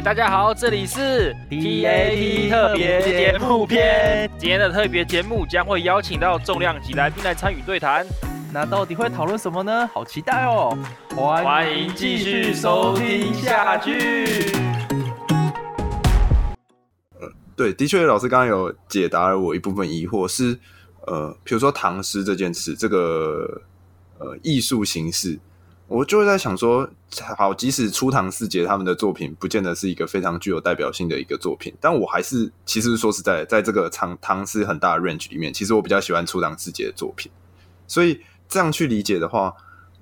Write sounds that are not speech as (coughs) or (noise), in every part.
嘿，大家好，这里是 TAT 特别节目篇。今天的特别节目将会邀请到重量级来宾来参与对谈。那到底会讨论什么呢？好期待哦！欢迎继续收听下去。呃，对，的确，老师刚刚有解答了我一部分疑惑，是呃，比如说唐诗这件事，这个呃艺术形式。我就会在想说，好，即使初唐四杰他们的作品不见得是一个非常具有代表性的一个作品，但我还是其实说实在，在这个唐唐诗很大的 range 里面，其实我比较喜欢初唐四杰的作品。所以这样去理解的话，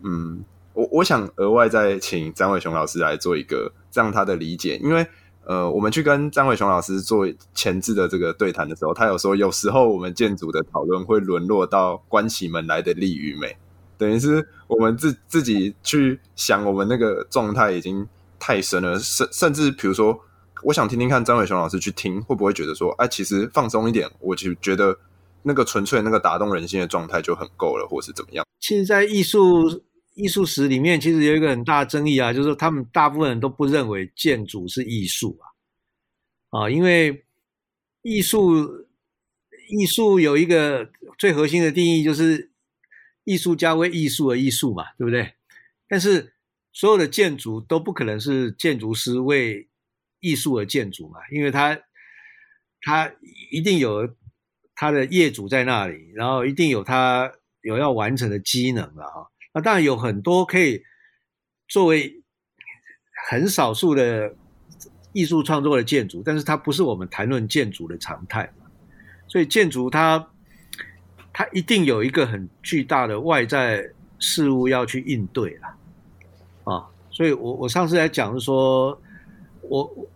嗯，我我想额外再请张伟雄老师来做一个这样他的理解，因为呃，我们去跟张伟雄老师做前置的这个对谈的时候，他有说有时候我们建筑的讨论会沦落到关起门来的利与美。等于是我们自自己去想，我们那个状态已经太深了，甚甚至比如说，我想听听看张伟雄老师去听，会不会觉得说，哎，其实放松一点，我就觉得那个纯粹那个打动人心的状态就很够了，或是怎么样？其实，在艺术艺术史里面，其实有一个很大的争议啊，就是说他们大部分人都不认为建筑是艺术啊，啊，因为艺术艺术有一个最核心的定义就是。艺术家为艺术而艺术嘛，对不对？但是所有的建筑都不可能是建筑师为艺术而建筑嘛，因为他他一定有他的业主在那里，然后一定有他有要完成的机能了哈。那当然有很多可以作为很少数的艺术创作的建筑，但是它不是我们谈论建筑的常态嘛。所以建筑它。它一定有一个很巨大的外在事物要去应对了，啊，所以我我上次来讲是说，我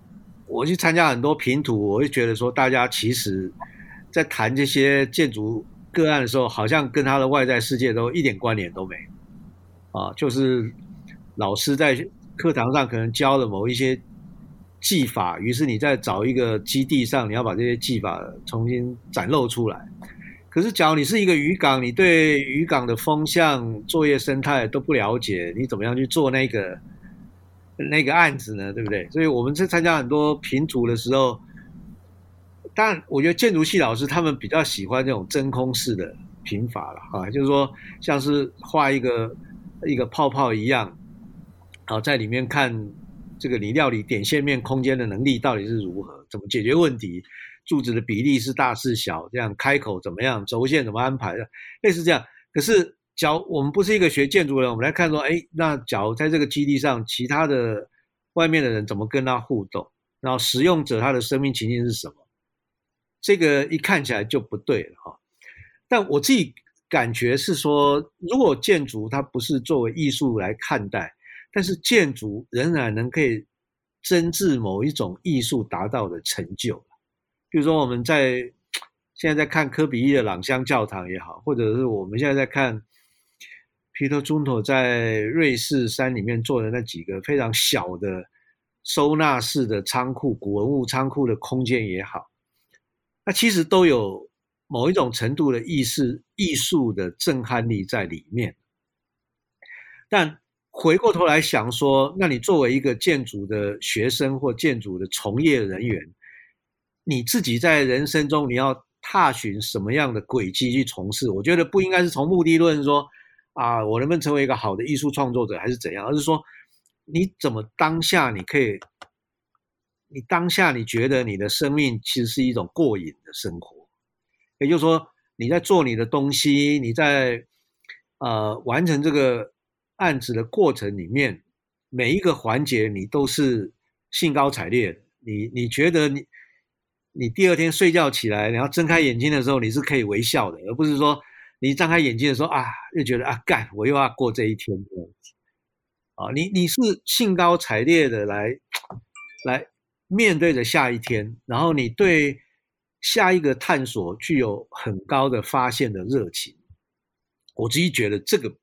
我去参加很多评图，我会觉得说，大家其实在谈这些建筑个案的时候，好像跟他的外在世界都一点关联都没，啊，就是老师在课堂上可能教了某一些技法，于是你在找一个基地上，你要把这些技法重新展露出来。可是，假如你是一个渔港，你对渔港的风向、作业生态都不了解，你怎么样去做那个那个案子呢？对不对？所以我们在参加很多评组的时候，但，我觉得建筑系老师他们比较喜欢这种真空式的评法了啊，就是说，像是画一个一个泡泡一样，好，在里面看这个你料理点线面空间的能力到底是如何，怎么解决问题。柱子的比例是大是小，这样开口怎么样，轴线怎么安排的，类似这样。可是，假如我们不是一个学建筑的人，我们来看说，哎，那假如在这个基地上，其他的外面的人怎么跟他互动？然后使用者他的生命情境是什么？这个一看起来就不对了哈。但我自己感觉是说，如果建筑它不是作为艺术来看待，但是建筑仍然能可以增至某一种艺术达到的成就。比如说，我们在现在在看科比一的朗香教堂也好，或者是我们现在在看皮特朱诺在瑞士山里面做的那几个非常小的收纳式的仓库、古文物仓库的空间也好，那其实都有某一种程度的意识艺术的震撼力在里面。但回过头来想说，那你作为一个建筑的学生或建筑的从业人员，你自己在人生中，你要踏寻什么样的轨迹去从事？我觉得不应该是从目的论说啊，我能不能成为一个好的艺术创作者，还是怎样？而是说，你怎么当下你可以，你当下你觉得你的生命其实是一种过瘾的生活，也就是说，你在做你的东西，你在呃完成这个案子的过程里面，每一个环节你都是兴高采烈，你你觉得你。你第二天睡觉起来，然后睁开眼睛的时候，你是可以微笑的，而不是说你张开眼睛的时候啊，又觉得啊，干，我又要过这一天这样子啊。你你是兴高采烈的来来面对着下一天，然后你对下一个探索具有很高的发现的热情。我自己觉得这个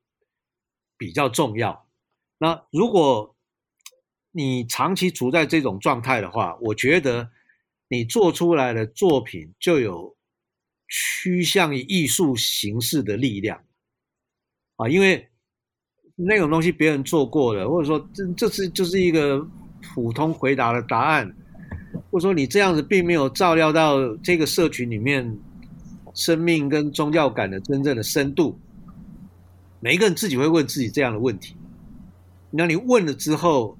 比较重要。那如果你长期处在这种状态的话，我觉得。你做出来的作品就有趋向于艺术形式的力量啊，因为那种东西别人做过了，或者说这这是就是一个普通回答的答案，或者说你这样子并没有照料到这个社群里面生命跟宗教感的真正的深度。每一个人自己会问自己这样的问题。那你问了之后，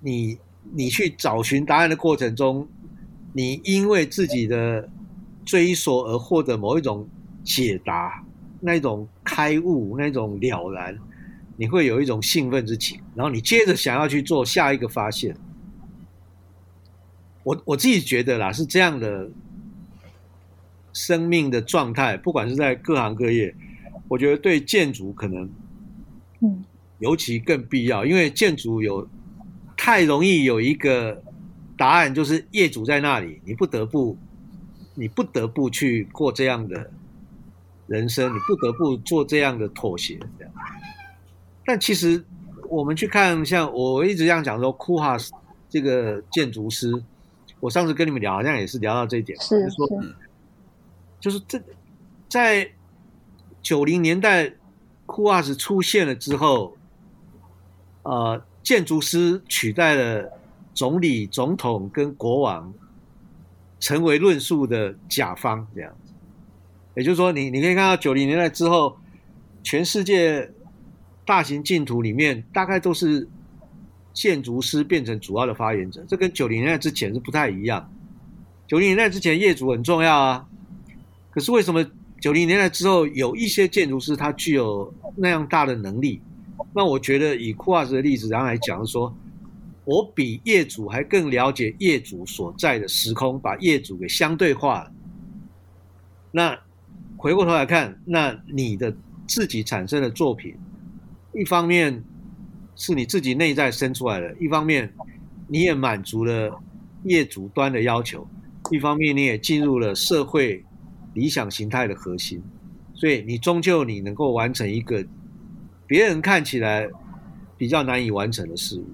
你你去找寻答案的过程中，你因为自己的追索而获得某一种解答，那种开悟，那种了然。你会有一种兴奋之情，然后你接着想要去做下一个发现。我我自己觉得啦，是这样的生命的状态，不管是在各行各业，我觉得对建筑可能，嗯，尤其更必要，因为建筑有太容易有一个答案，就是业主在那里，你不得不，你不得不去过这样的人生，你不得不做这样的妥协，这样。但其实我们去看，像我一直这样讲说，库哈斯这个建筑师，我上次跟你们聊，好像也是聊到这一点，是，就是说，就是这在九零年代库哈斯出现了之后，呃，建筑师取代了总理、总统跟国王，成为论述的甲方，这样子。也就是说，你你可以看到九零年代之后，全世界。大型净土里面大概都是建筑师变成主要的发言者，这跟九零年代之前是不太一样。九零年代之前业主很重要啊，可是为什么九零年代之后有一些建筑师他具有那样大的能力？那我觉得以库瓦斯的例子然后来讲说，我比业主还更了解业主所在的时空，把业主给相对化了。那回过头来看，那你的自己产生的作品。一方面是你自己内在生出来的，一方面你也满足了业主端的要求，一方面你也进入了社会理想形态的核心，所以你终究你能够完成一个别人看起来比较难以完成的事物。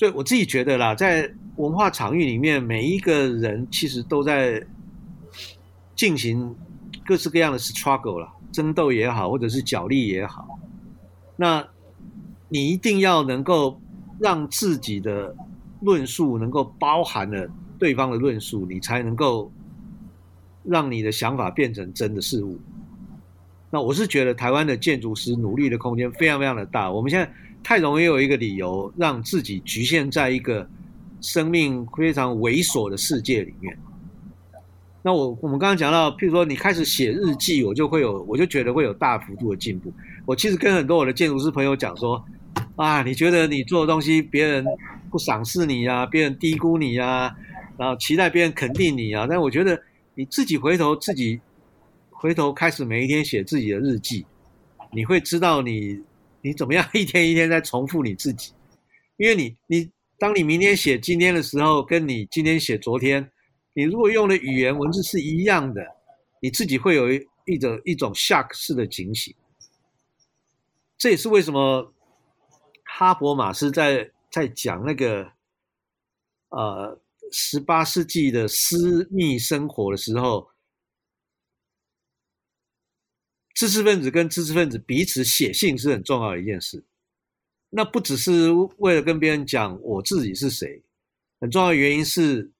所以我自己觉得啦，在文化场域里面，每一个人其实都在进行各式各样的 struggle 啦，争斗也好，或者是角力也好。那，你一定要能够让自己的论述能够包含了对方的论述，你才能够让你的想法变成真的事物。那我是觉得台湾的建筑师努力的空间非常非常的大。我们现在太容易有一个理由让自己局限在一个生命非常猥琐的世界里面。那我我们刚刚讲到，譬如说你开始写日记，我就会有，我就觉得会有大幅度的进步。我其实跟很多我的建筑师朋友讲说，啊，你觉得你做的东西别人不赏识你啊，别人低估你啊，然后期待别人肯定你啊，但我觉得你自己回头自己回头开始每一天写自己的日记，你会知道你你怎么样一天一天在重复你自己，因为你你当你明天写今天的时候，跟你今天写昨天。你如果用的语言文字是一样的，你自己会有一一种一种 shock 式的警醒。这也是为什么哈伯马斯在在讲那个呃十八世纪的私密生活的时候，知识分子跟知识分子彼此写信是很重要的一件事。那不只是为了跟别人讲我自己是谁，很重要的原因是。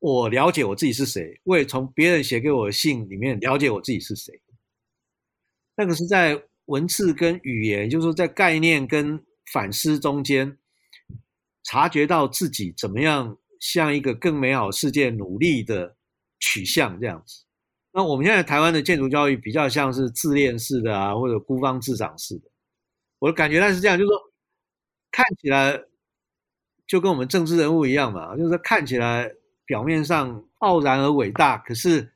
我了解我自己是谁，我也从别人写给我的信里面了解我自己是谁。那个是在文字跟语言，就是说在概念跟反思中间，察觉到自己怎么样向一个更美好世界努力的取向这样子。那我们现在台湾的建筑教育比较像是自恋式的啊，或者孤芳自赏式的。我的感觉那是这样，就是说看起来就跟我们政治人物一样嘛，就是看起来。表面上傲然而伟大，可是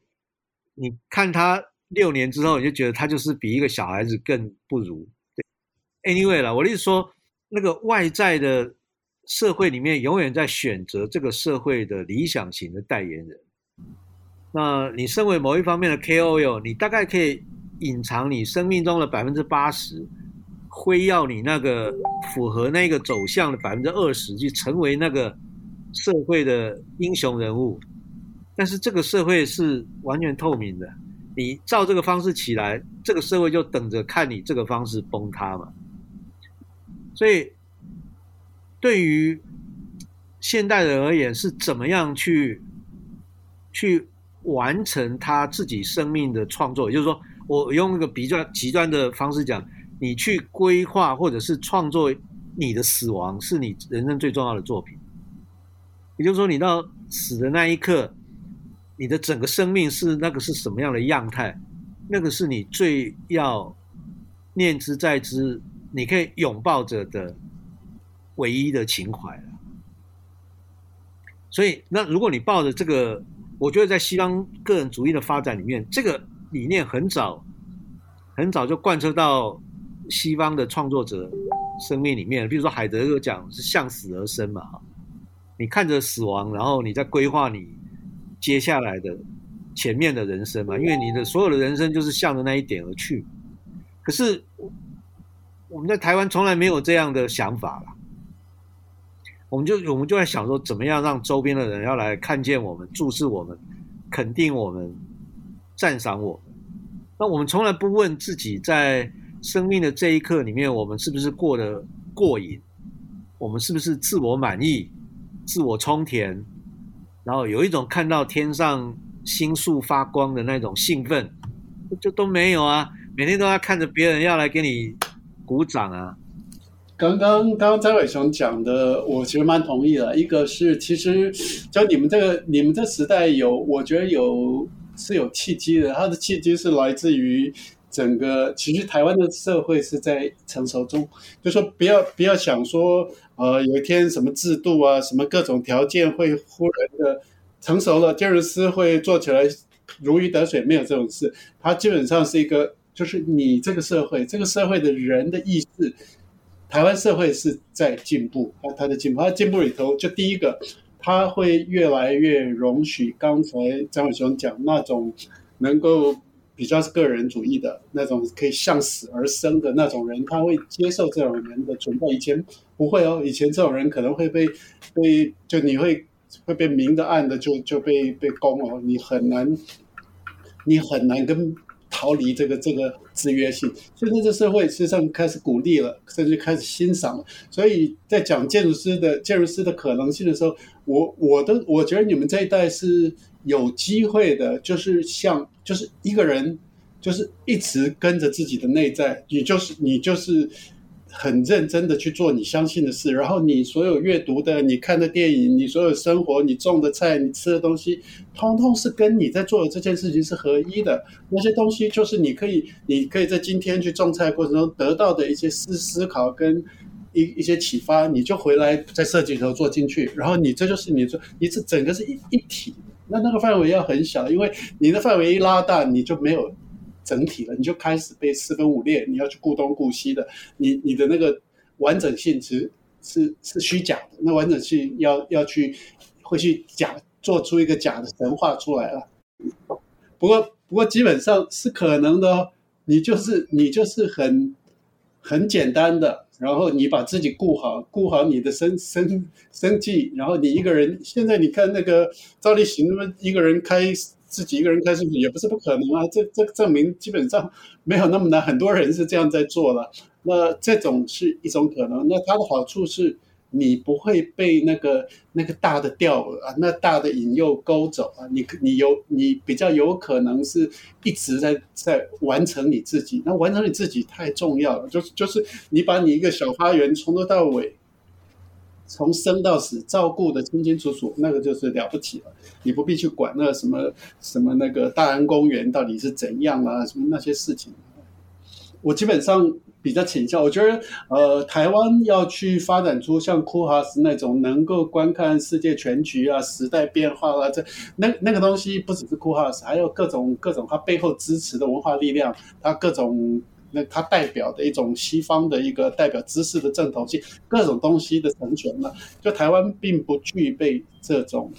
你看他六年之后，你就觉得他就是比一个小孩子更不如。对，anyway 啦，我的意思说，那个外在的社会里面，永远在选择这个社会的理想型的代言人。那你身为某一方面的 KOL，你大概可以隐藏你生命中的百分之八十，辉耀你那个符合那个走向的百分之二十，去成为那个。社会的英雄人物，但是这个社会是完全透明的，你照这个方式起来，这个社会就等着看你这个方式崩塌嘛。所以，对于现代人而言是怎么样去去完成他自己生命的创作？也就是说，我用一个比较极端的方式讲，你去规划或者是创作你的死亡，是你人生最重要的作品。也就是说，你到死的那一刻，你的整个生命是那个是什么样的样态？那个是你最要念之在之，你可以拥抱着的唯一的情怀了。所以，那如果你抱着这个，我觉得在西方个人主义的发展里面，这个理念很早很早就贯彻到西方的创作者生命里面。比如说海德格讲是向死而生嘛，你看着死亡，然后你在规划你接下来的前面的人生嘛，因为你的所有的人生就是向着那一点而去。可是我们在台湾从来没有这样的想法啦，我们就我们就在想说，怎么样让周边的人要来看见我们、注视我们、肯定我们、赞赏我们。那我们从来不问自己，在生命的这一刻里面，我们是不是过得过瘾？我们是不是自我满意？自我充填，然后有一种看到天上星宿发光的那种兴奋，就都没有啊！每天都要看着别人要来给你鼓掌啊！刚刚刚刚张伟雄讲的，我其实蛮同意的。一个是，其实就你们这个你们这时代有，我觉得有是有契机的。它的契机是来自于。整个其实台湾的社会是在成熟中，就说不要不要想说，呃，有一天什么制度啊，什么各种条件会忽然的成熟了，建筑师会做起来如鱼得水，没有这种事。它基本上是一个，就是你这个社会，这个社会的人的意识，台湾社会是在进步，它它的进步，它进步里头，就第一个，它会越来越容许刚才张伟雄讲那种能够。比较是个人主义的那种，可以向死而生的那种人，他会接受这种人的存在。以前不会哦，以前这种人可能会被被就你会会被明的暗的就就被被攻哦，你很难你很难跟逃离这个这个制约性。现在这社会实际上开始鼓励了，甚至开始欣赏了。所以在讲建筑师的建筑师的可能性的时候，我我的我觉得你们这一代是。有机会的，就是像，就是一个人，就是一直跟着自己的内在，你就是你就是很认真的去做你相信的事，然后你所有阅读的、你看的电影、你所有生活、你种的菜、你吃的东西，通通是跟你在做的这件事情是合一的。那些东西就是你可以，你可以在今天去种菜过程中得到的一些思思考跟一一些启发，你就回来在设计里头做进去，然后你这就是你做，你这整个是一一体。那那个范围要很小，因为你的范围一拉大，你就没有整体了，你就开始被四分五裂，你要去顾东顾西的，你你的那个完整性是是是虚假的，那完整性要要去会去假做出一个假的神话出来了。不过不过基本上是可能的哦，你就是你就是很很简单的。然后你把自己顾好，顾好你的生生生计，然后你一个人，现在你看那个赵立行，那么一个人开自己一个人开视频也不是不可能啊？这这证明基本上没有那么难，很多人是这样在做了。那这种是一种可能，那它的好处是。你不会被那个那个大的钓饵啊，那大的引诱勾走啊，你你有你比较有可能是一直在在完成你自己，那完成你自己太重要了，就是就是你把你一个小花园从头到尾，从生到死照顾得清清楚楚，那个就是了不起了，你不必去管那什么什么那个大安公园到底是怎样啊，什么那些事情，我基本上。比较倾向，我觉得，呃，台湾要去发展出像库哈斯那种能够观看世界全局啊、时代变化啊，这那那个东西不只是库哈斯，还有各种各种它背后支持的文化力量，它各种那它代表的一种西方的一个代表知识的正统性，各种东西的成全了。就台湾并不具备这种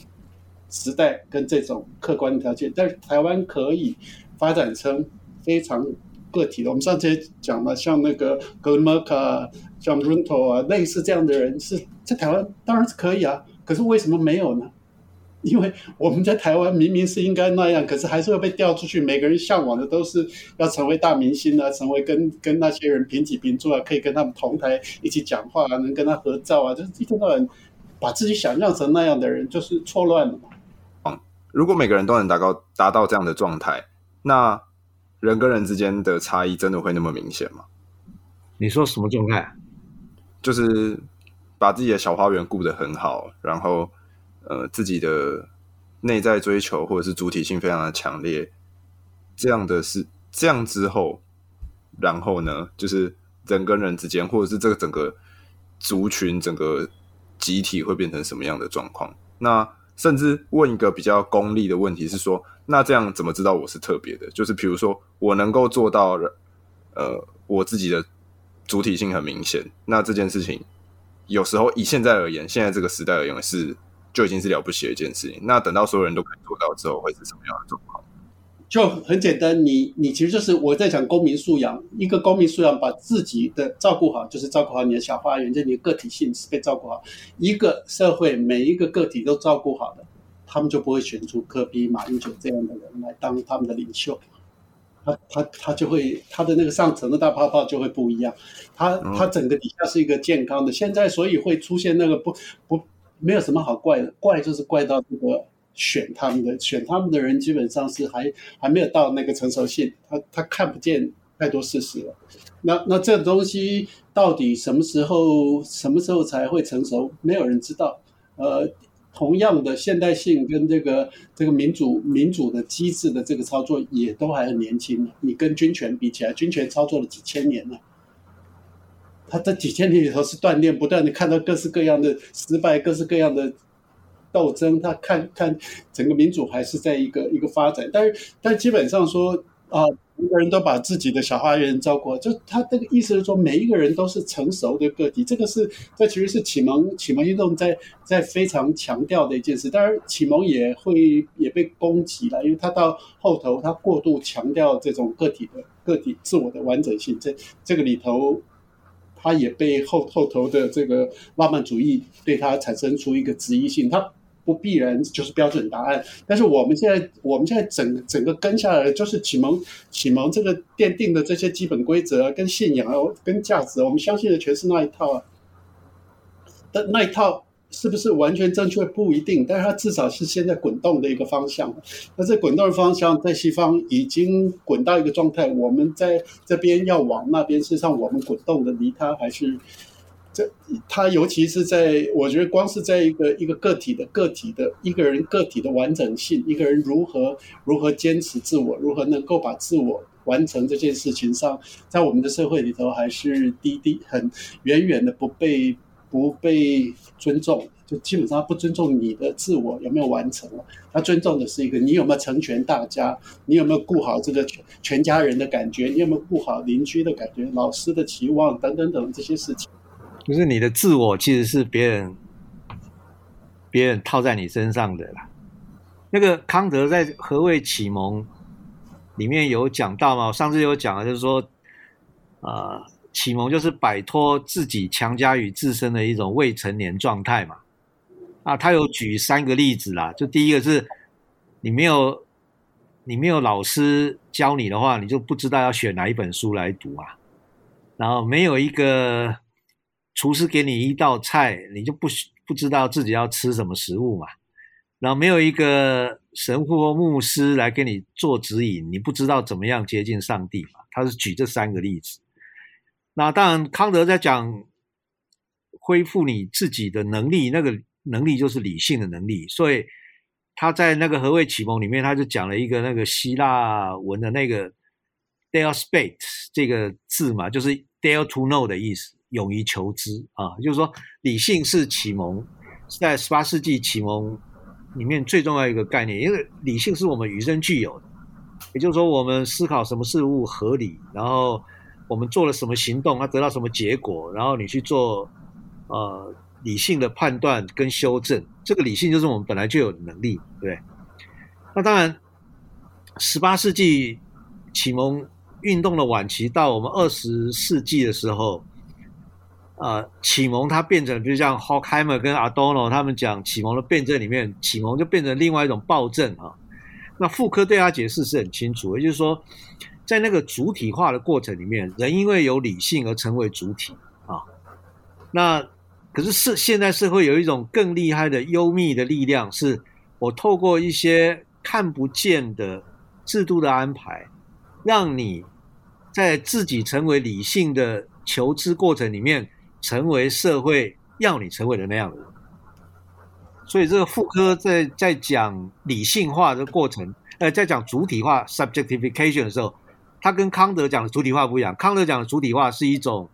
时代跟这种客观条件，但是台湾可以发展成非常。个体的，我们上次也讲了，像那个格林莫卡、像 Runto 啊，类似这样的人是在台湾当然是可以啊，可是为什么没有呢？因为我们在台湾明明是应该那样，可是还是会被调出去。每个人向往的都是要成为大明星啊，成为跟跟那些人平起平坐啊，可以跟他们同台一起讲话啊，能跟他合照啊，就是一天到晚把自己想象成那样的人，就是错乱了嘛。嗯，如果每个人都能达到达到这样的状态，那人跟人之间的差异真的会那么明显吗？你说什么状态？就是把自己的小花园顾得很好，然后呃自己的内在追求或者是主体性非常的强烈，这样的是这样之后，然后呢，就是人跟人之间，或者是这个整个族群、整个集体会变成什么样的状况？那甚至问一个比较功利的问题是说，那这样怎么知道我是特别的？就是比如说我能够做到呃我自己的。主体性很明显，那这件事情有时候以现在而言，现在这个时代而言是就已经是了不起的一件事情。那等到所有人都可以做到之后，会是什么样的状况？就很简单，你你其实就是我在讲公民素养，一个公民素养把自己的照顾好，就是照顾好你的小花园，就你的个体性是被照顾好。一个社会每一个个体都照顾好的，他们就不会选出柯 P、马英九这样的人来当他们的领袖。他他他就会他的那个上层的大泡泡就会不一样，他他整个底下是一个健康的，现在所以会出现那个不不没有什么好怪的，怪就是怪到这个选他们的选他们的人基本上是还还没有到那个成熟性，他他看不见太多事实了，那那这东西到底什么时候什么时候才会成熟，没有人知道，呃。同样的现代性跟这个这个民主民主的机制的这个操作也都还很年轻。你跟军权比起来，军权操作了几千年了，他这几千年里头是锻炼不断的，看到各式各样的失败，各式各样的斗争。他看看整个民主还是在一个一个发展，但是但基本上说啊。每个人都把自己的小花园照顾好，就他这个意思是说，每一个人都是成熟的个体。这个是这其实是启蒙启蒙运动在在非常强调的一件事。当然，启蒙也会也被攻击了，因为他到后头他过度强调这种个体的个体自我的完整性，这这个里头，他也被后后头的这个浪漫主义对他产生出一个质疑性。他。不必然就是标准答案，但是我们现在我们现在整整个跟下来就是启蒙启蒙这个奠定的这些基本规则跟信仰啊，跟价值，我们相信的全是那一套啊。但那一套是不是完全正确不一定，但是它至少是现在滚动的一个方向。那这滚动的方向在西方已经滚到一个状态，我们在这边要往那边，事实上我们滚动的离它还是。这他尤其是在，我觉得光是在一个一个个体的个体的一个人个体的完整性，一个人如何如何坚持自我，如何能够把自我完成这件事情上，在我们的社会里头还是低低很远远的不被不被尊重，就基本上不尊重你的自我有没有完成了，他尊重的是一个你有没有成全大家，你有没有顾好这个全全家人的感觉，你有没有顾好邻居的感觉，老师的期望等等等这些事情。就是你的自我其实是别人别人套在你身上的啦。那个康德在《何谓启蒙》里面有讲到嘛？我上次有讲了，就是说，呃，启蒙就是摆脱自己强加于自身的一种未成年状态嘛。啊，他有举三个例子啦。就第一个是，你没有你没有老师教你的话，你就不知道要选哪一本书来读啊。然后没有一个。厨师给你一道菜，你就不不知道自己要吃什么食物嘛？然后没有一个神父或牧师来给你做指引，你不知道怎么样接近上帝嘛？他是举这三个例子。那当然，康德在讲恢复你自己的能力，那个能力就是理性的能力。所以他在那个何谓启蒙里面，他就讲了一个那个希腊文的那个 deispeit 这个字嘛，就是 dare to know 的意思。勇于求知啊，就是说，理性是启蒙，在十八世纪启蒙里面最重要一个概念，因为理性是我们与生俱有的，也就是说，我们思考什么事物合理，然后我们做了什么行动，它得到什么结果，然后你去做呃理性的判断跟修正，这个理性就是我们本来就有能力，对。那当然，十八世纪启蒙运动的晚期到我们二十世纪的时候。呃，启蒙它变成，比如像 Horkheimer 跟 Adorno 他们讲启蒙的辩证里面，启蒙就变成另外一种暴政啊。那傅柯对他解释是很清楚，也就是说，在那个主体化的过程里面，人因为有理性而成为主体啊。那可是是现在社会有一种更厉害的幽密的力量，是我透过一些看不见的制度的安排，让你在自己成为理性的求知过程里面。成为社会要你成为的那样的人，所以这个副科在在讲理性化的过程，呃，在讲主体化 （subjectification） 的时候，他跟康德讲的主体化不一样。康德讲的主体化是一种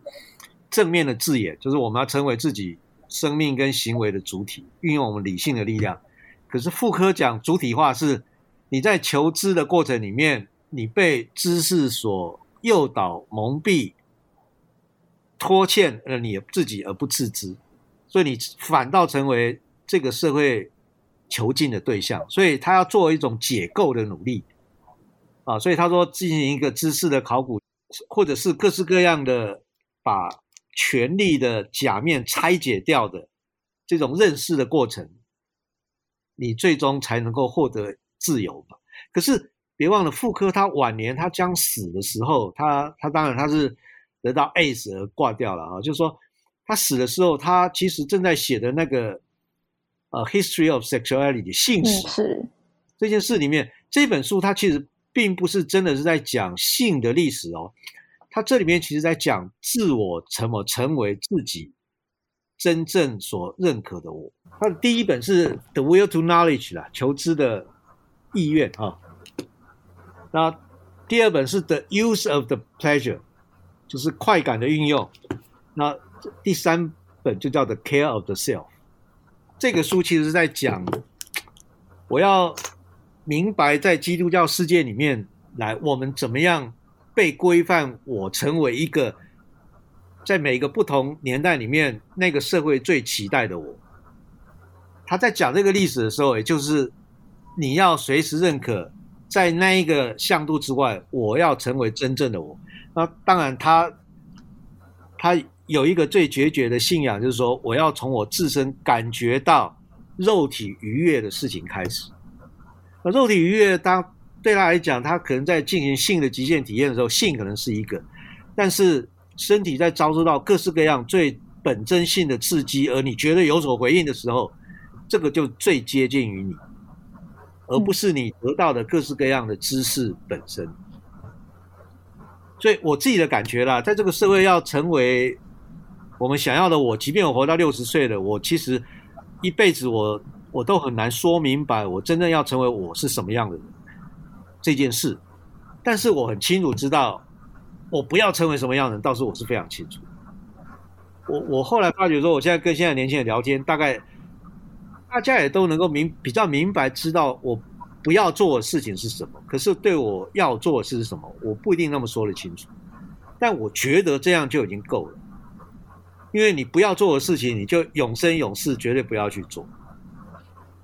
正面的字眼，就是我们要成为自己生命跟行为的主体，运用我们理性的力量。可是傅柯讲主体化是你在求知的过程里面，你被知识所诱导、蒙蔽。拖欠了你自己而不自知，所以你反倒成为这个社会囚禁的对象。所以他要做一种解构的努力啊，所以他说进行一个知识的考古，或者是各式各样的把权力的假面拆解掉的这种认识的过程，你最终才能够获得自由嘛。可是别忘了，傅柯他晚年他将死的时候，他他当然他是。得到 AIDS 而挂掉了啊，就是说他死的时候，他其实正在写的那个呃 History of Sexuality 性史、是这件事里面，这本书它其实并不是真的是在讲性的历史哦，它这里面其实在讲自我怎么成为自己真正所认可的我。它的第一本是 The Will to Knowledge 啦，求知的意愿啊。那第二本是 The Use of the Pleasure。就是快感的运用。那第三本就叫《The Care of the Self》。这个书其实是在讲，我要明白在基督教世界里面来，我们怎么样被规范，我成为一个在每个不同年代里面那个社会最期待的我。他在讲这个历史的时候，也就是你要随时认可，在那一个向度之外，我要成为真正的我。那当然他，他他有一个最决绝的信仰，就是说，我要从我自身感觉到肉体愉悦的事情开始。那肉体愉悦，当对他来讲，他可能在进行性的极限体验的时候，性可能是一个；但是身体在遭受到各式各样最本真性的刺激，而你觉得有所回应的时候，这个就最接近于你，而不是你得到的各式各样的知识本身。所以我自己的感觉啦，在这个社会要成为我们想要的我，即便我活到六十岁了，我其实一辈子我我都很难说明白我真正要成为我是什么样的人这件事。但是我很清楚知道，我不要成为什么样的人，倒是我是非常清楚。我我后来发觉说，我现在跟现在年轻人聊天，大概大家也都能够明比较明白知道我。不要做的事情是什么？可是对我要做的事是什么？我不一定那么说得清楚，但我觉得这样就已经够了。因为你不要做的事情，你就永生永世绝对不要去做。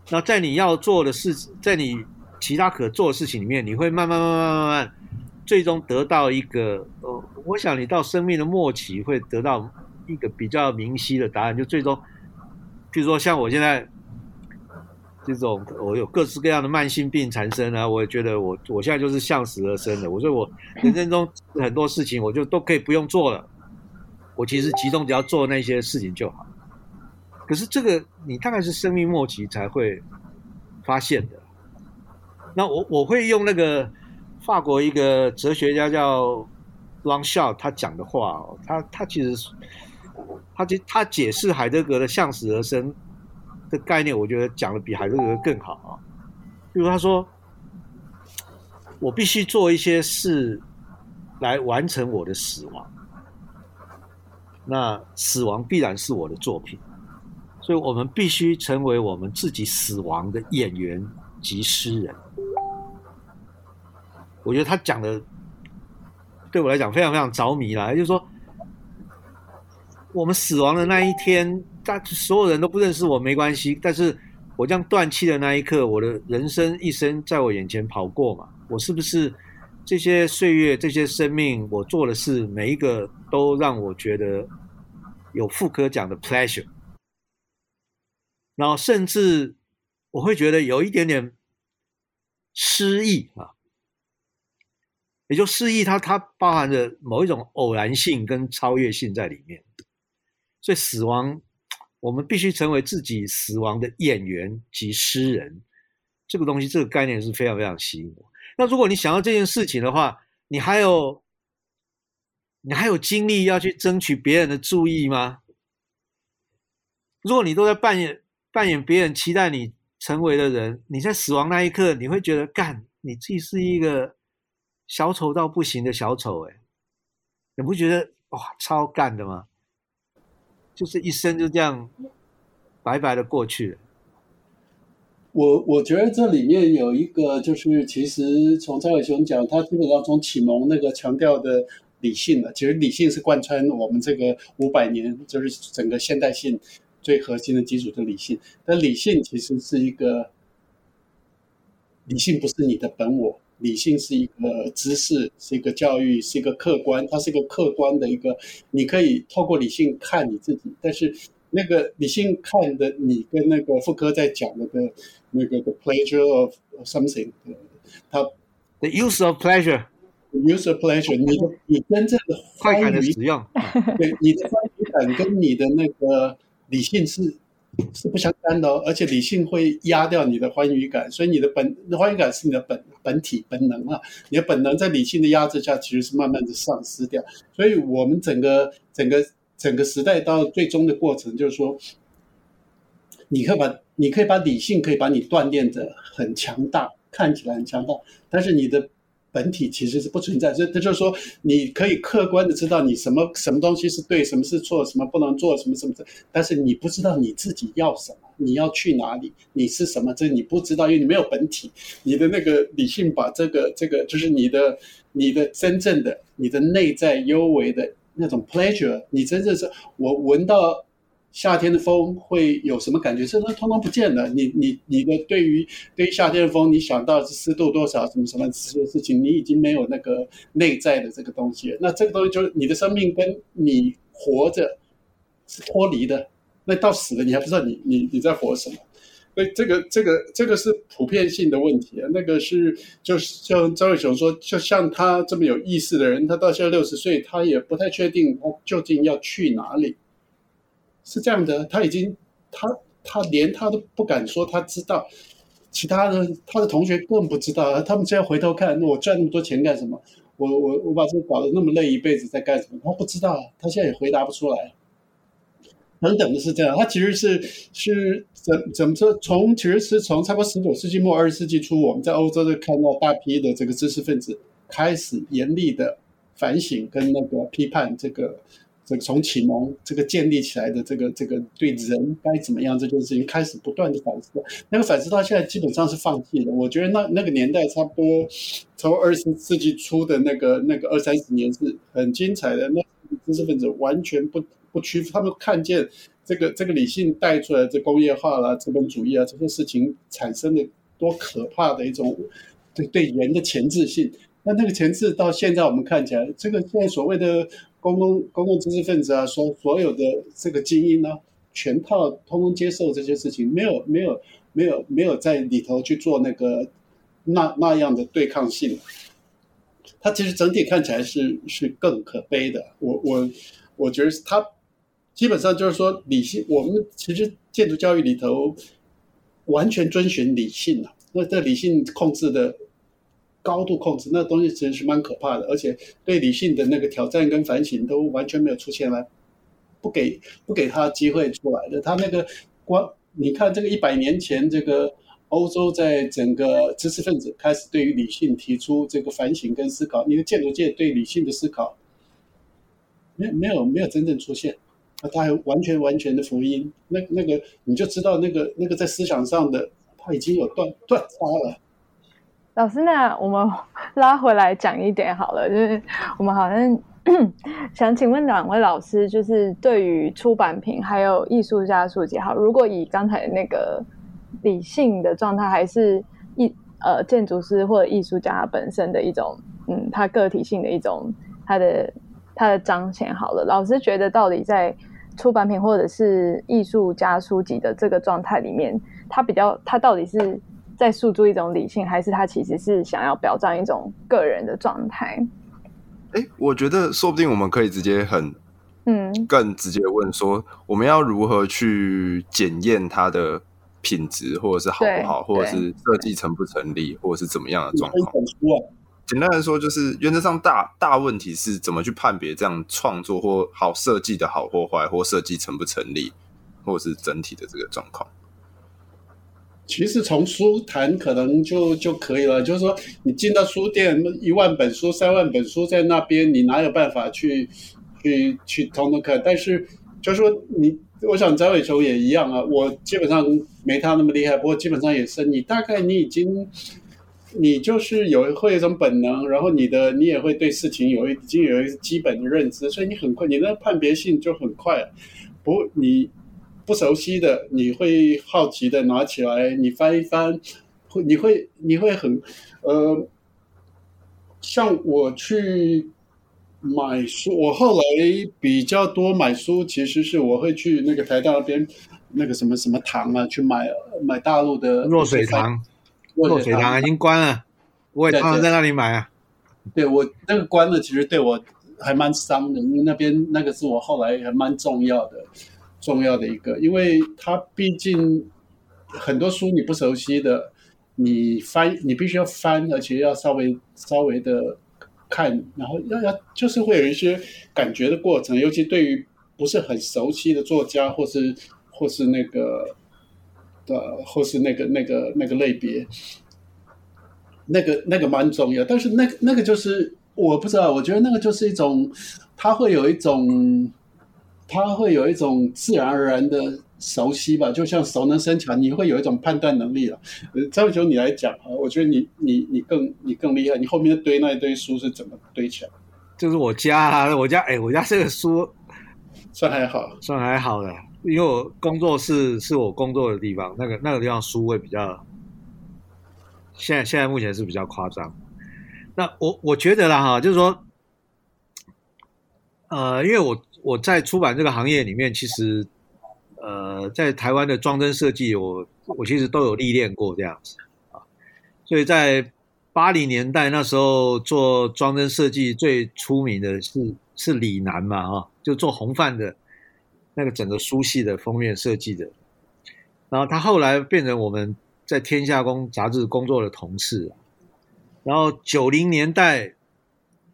那在你要做的事，在你其他可做的事情里面，你会慢慢慢慢慢慢，最终得到一个呃，我想你到生命的末期会得到一个比较明晰的答案。就最终，譬如说像我现在。这种我有各式各样的慢性病缠身啊，我也觉得我我现在就是向死而生的。我说我人生中很多事情我就都可以不用做了，我其实集中只要做那些事情就好。可是这个你大概是生命末期才会发现的。那我我会用那个法国一个哲学家叫 Blanchard 他讲的话哦，他他其实他他他解释海德格的向死而生。的概念我觉得讲的比海德格更好啊。比如他说，我必须做一些事来完成我的死亡，那死亡必然是我的作品，所以我们必须成为我们自己死亡的演员及诗人。我觉得他讲的对我来讲非常非常着迷啦，就是说，我们死亡的那一天。大所有人都不认识我没关系，但是我将断气的那一刻，我的人生一生在我眼前跑过嘛，我是不是这些岁月、这些生命，我做的事每一个都让我觉得有傅柯讲的 pleasure，然后甚至我会觉得有一点点失意啊，也就失意它它包含着某一种偶然性跟超越性在里面，所以死亡，我们必须成为自己死亡的演员及诗人，这个东西这个概念是非常非常吸引我。那如果你想要这件事情的话，你还有你还有精力要去争取别人的注意吗？如果你都在扮演扮演别人期待你成为的人，你在死亡那一刻，你会觉得干你自己是一个小丑到不行的小丑，哎，你不觉得哇超干的吗？就是一生就这样白白的过去了。我我觉得这里面有一个，就是其实从蔡伟雄讲，他基本上从启蒙那个强调的理性的，其实理性是贯穿我们这个五百年，就是整个现代性最核心的基础是理性。但理性其实是一个，理性不是你的本我，理性是一个知识，是一个教育，是一个客观，它是一个客观的一个，你可以透过理性看你自己，但是。那个理性看的你跟那个副科在讲那个那个 the pleasure of something，他 the use of pleasure，the use of pleasure，你的你真正的快感的使用，对你的欢愉感跟你的那个理性是是不相干的哦，而且理性会压掉你的欢愉感，所以你的本欢愉感是你的本本体本能啊，你的本能在理性的压制下其实是慢慢的丧失掉，所以我们整个整个。整个时代到最终的过程，就是说，你可以把你可以把理性可以把你锻炼的很强大，看起来很强大，但是你的本体其实是不存在。所以这就是说，你可以客观的知道你什么什么东西是对，什么是错，什么不能做，什么什么的，但是你不知道你自己要什么，你要去哪里，你是什么，这你不知道，因为你没有本体。你的那个理性把这个这个就是你的你的真正的你的内在幽微的。那种 pleasure，你真正是我闻到夏天的风会有什么感觉？这都通通不见了。你你你的对于对于夏天的风，你想到是湿度多少，什么什么这些事情，你已经没有那个内在的这个东西。那这个东西就是你的生命跟你活着是脱离的。那到死了，你还不知道你你你在活什么。所以这个这个这个是普遍性的问题啊，那个是就是像张伟雄说，就像他这么有意识的人，他到现在六十岁，他也不太确定他究竟要去哪里，是这样的，他已经他他连他都不敢说他知道，其他的他的同学更不知道，他们现在回头看，那我赚那么多钱干什么？我我我把这个搞得那么累，一辈子在干什么？他不知道，他现在也回答不出来。等等的是这样，他其实是是怎怎么说？从其实是从差不多十九世纪末二十世纪初，我们在欧洲就看到大批的这个知识分子开始严厉的反省跟那个批判这个这个从启蒙这个建立起来的这个这个对人该怎么样这件事情开始不断的反思。那个反思到现在基本上是放弃了。我觉得那那个年代差不多从二十世纪初的那个那个二三十年是很精彩的，那知识分子完全不。不屈服，他们看见这个这个理性带出来的这工业化啦、资本主义啊这些事情产生的多可怕的一种对对人的钳制性。那那个层次到现在我们看起来，这个现在所谓的公共公共知识分子啊，说所有的这个精英呢、啊，全套通通接受这些事情，没有没有没有没有在里头去做那个那那样的对抗性。它其实整体看起来是是更可悲的。我我我觉得它。基本上就是说，理性。我们其实建筑教育里头完全遵循理性了。那这理性控制的高度控制，那东西其实是蛮可怕的。而且对理性的那个挑战跟反省都完全没有出现来，不给不给他机会出来的。他那个光你看这个一百年前，这个欧洲在整个知识分子开始对于理性提出这个反省跟思考，你的建筑界对理性的思考没没有没有真正出现。那他还完全完全的福音，那那个你就知道那个那个在思想上的他已经有断断差了。老师，那我们 (laughs) 拉回来讲一点好了，就是我们好像 (coughs) 想请问两位老师，就是对于出版品还有艺术家书籍，好，如果以刚才那个理性的状态，还是艺呃建筑师或者艺术家本身的一种，嗯，他个体性的一种他的。他的彰显好了，老师觉得到底在出版品或者是艺术家书籍的这个状态里面，他比较他到底是在诉诸一种理性，还是他其实是想要表彰一种个人的状态？哎，我觉得说不定我们可以直接很嗯更直接问说，我们要如何去检验它的品质，或者是好不好，或者是设计成不成立，或者是怎么样的状况？简单来说，就是原则上大大问题是怎么去判别这样创作或好设计的好或坏，或设计成不成立，或者是整体的这个状况。其实从书谈可能就就可以了，就是说你进到书店，一万本书、三万本书在那边，你哪有办法去去去通通看？但是就是说你，我想张伟雄也一样啊，我基本上没他那么厉害，不过基本上也是你大概你已经。你就是有会有一种本能，然后你的你也会对事情有已经有一基本的认知，所以你很快，你的判别性就很快。不，你不熟悉的，你会好奇的拿起来，你翻一翻，会你会你会很呃，像我去买书，我后来比较多买书，其实是我会去那个台大那边那个什么什么堂啊，去买买大陆的弱水堂。落水堂已经关了，我也常常在那里买啊。对，对我那个关了，其实对我还蛮伤的，因为那边那个是我后来还蛮重要的，重要的一个，因为它毕竟很多书你不熟悉的，你翻你必须要翻，而且要稍微稍微的看，然后要要就是会有一些感觉的过程，尤其对于不是很熟悉的作家或是或是那个。呃，或是那个那个那个类别，那个那个蛮重要，但是那个那个就是我不知道，我觉得那个就是一种，它会有一种，它会有一种自然而然的熟悉吧，就像熟能生巧，你会有一种判断能力了。张伟雄，你来讲啊，我觉得你你你更你更厉害，你后面堆那一堆书是怎么堆起来？就是我家啊，我家哎，我家这个书算还好，算还好的。因为我工作室是我工作的地方，那个那个地方书会比较，现在现在目前是比较夸张。那我我觉得啦哈，就是说，呃，因为我我在出版这个行业里面，其实呃，在台湾的装帧设计，我我其实都有历练过这样子啊。所以在八零年代那时候做装帧设计最出名的是是李楠嘛哈，就做红范的。那个整个书系的封面设计的，然后他后来变成我们在天下公杂志工作的同事，然后九零年代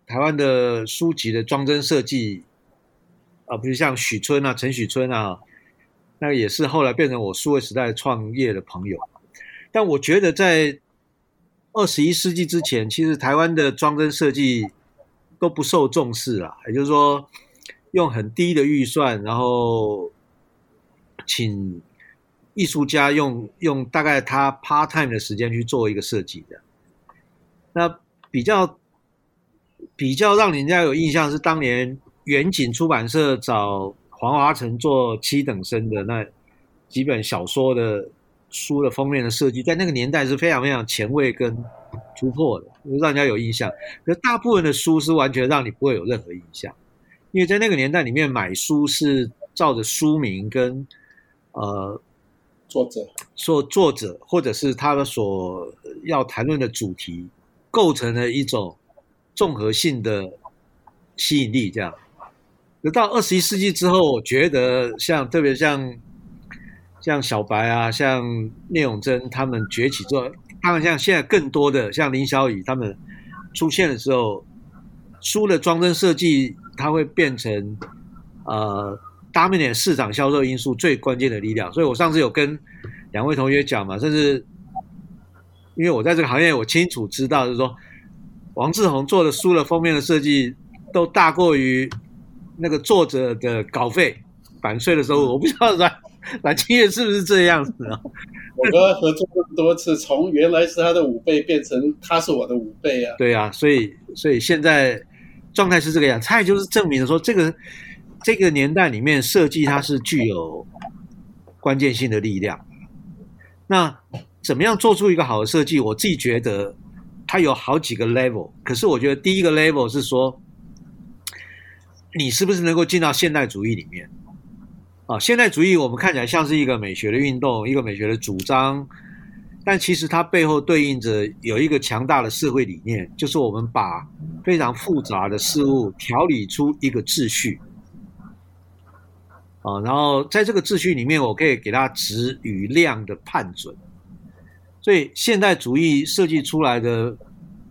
台湾的书籍的装帧设计啊，比如像许春啊、陈许春啊，那也是后来变成我数位时代创业的朋友。但我觉得在二十一世纪之前，其实台湾的装帧设计都不受重视啊，也就是说。用很低的预算，然后请艺术家用用大概他 part time 的时间去做一个设计的。那比较比较让人家有印象是当年远景出版社找黄华成做七等生的那几本小说的书的封面的设计，在那个年代是非常非常前卫跟突破的，让人家有印象。可是大部分的书是完全让你不会有任何印象。因为在那个年代里面买书是照着书名跟呃作者说作者或者是他们所要谈论的主题构成了一种综合性的吸引力，这样。直到二十一世纪之后，我觉得像特别像像小白啊，像聂永真他们崛起之后，当然像现在更多的像林小雨他们出现的时候，书的装帧设计。它会变成呃，dominant 市场销售因素最关键的力量。所以我上次有跟两位同学讲嘛，甚至因为我在这个行业，我清楚知道，就是说王志宏做的书的封面的设计都大过于那个作者的稿费、版税的时候。我不知道阮阮清越是不是这样子啊？我跟他合作这么多次，从原来是他的五倍变成他是我的五倍啊。对啊，所以所以现在。状态是这个样，他也就是证明了说，这个这个年代里面设计它是具有关键性的力量。那怎么样做出一个好的设计？我自己觉得它有好几个 level。可是我觉得第一个 level 是说，你是不是能够进到现代主义里面？啊，现代主义我们看起来像是一个美学的运动，一个美学的主张，但其实它背后对应着有一个强大的社会理念，就是我们把非常复杂的事物调理出一个秩序。啊，然后在这个秩序里面，我可以给它值与量的判准。所以现代主义设计出来的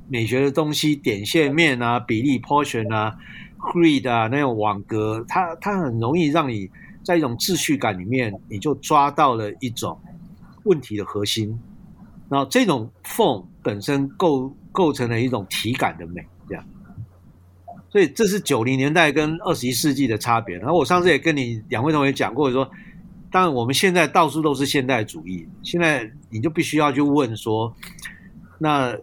美学的东西，点线面啊、比例 portion 啊、grid 啊那种网格，它它很容易让你。在一种秩序感里面，你就抓到了一种问题的核心，然后这种 form 本身构构成了一种体感的美，这样。所以这是九零年代跟二十一世纪的差别。然后我上次也跟你两位同学讲过，说，当然我们现在到处都是现代主义，现在你就必须要去问说，那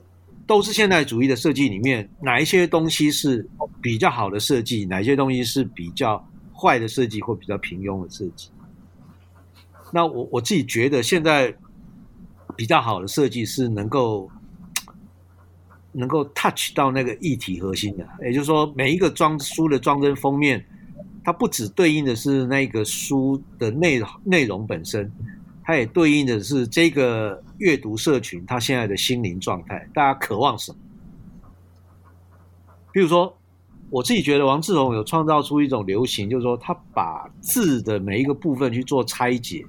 都是现代主义的设计里面，哪一些东西是比较好的设计，哪一些东西是比较坏的设计或比较平庸的设计，那我我自己觉得现在比较好的设计是能够能够 touch 到那个议题核心的，也就是说，每一个装书的装帧封面，它不只对应的是那个书的内内容本身，它也对应的是这个阅读社群他现在的心灵状态，大家渴望什么？比如说。我自己觉得王志宏有创造出一种流行，就是说他把字的每一个部分去做拆解，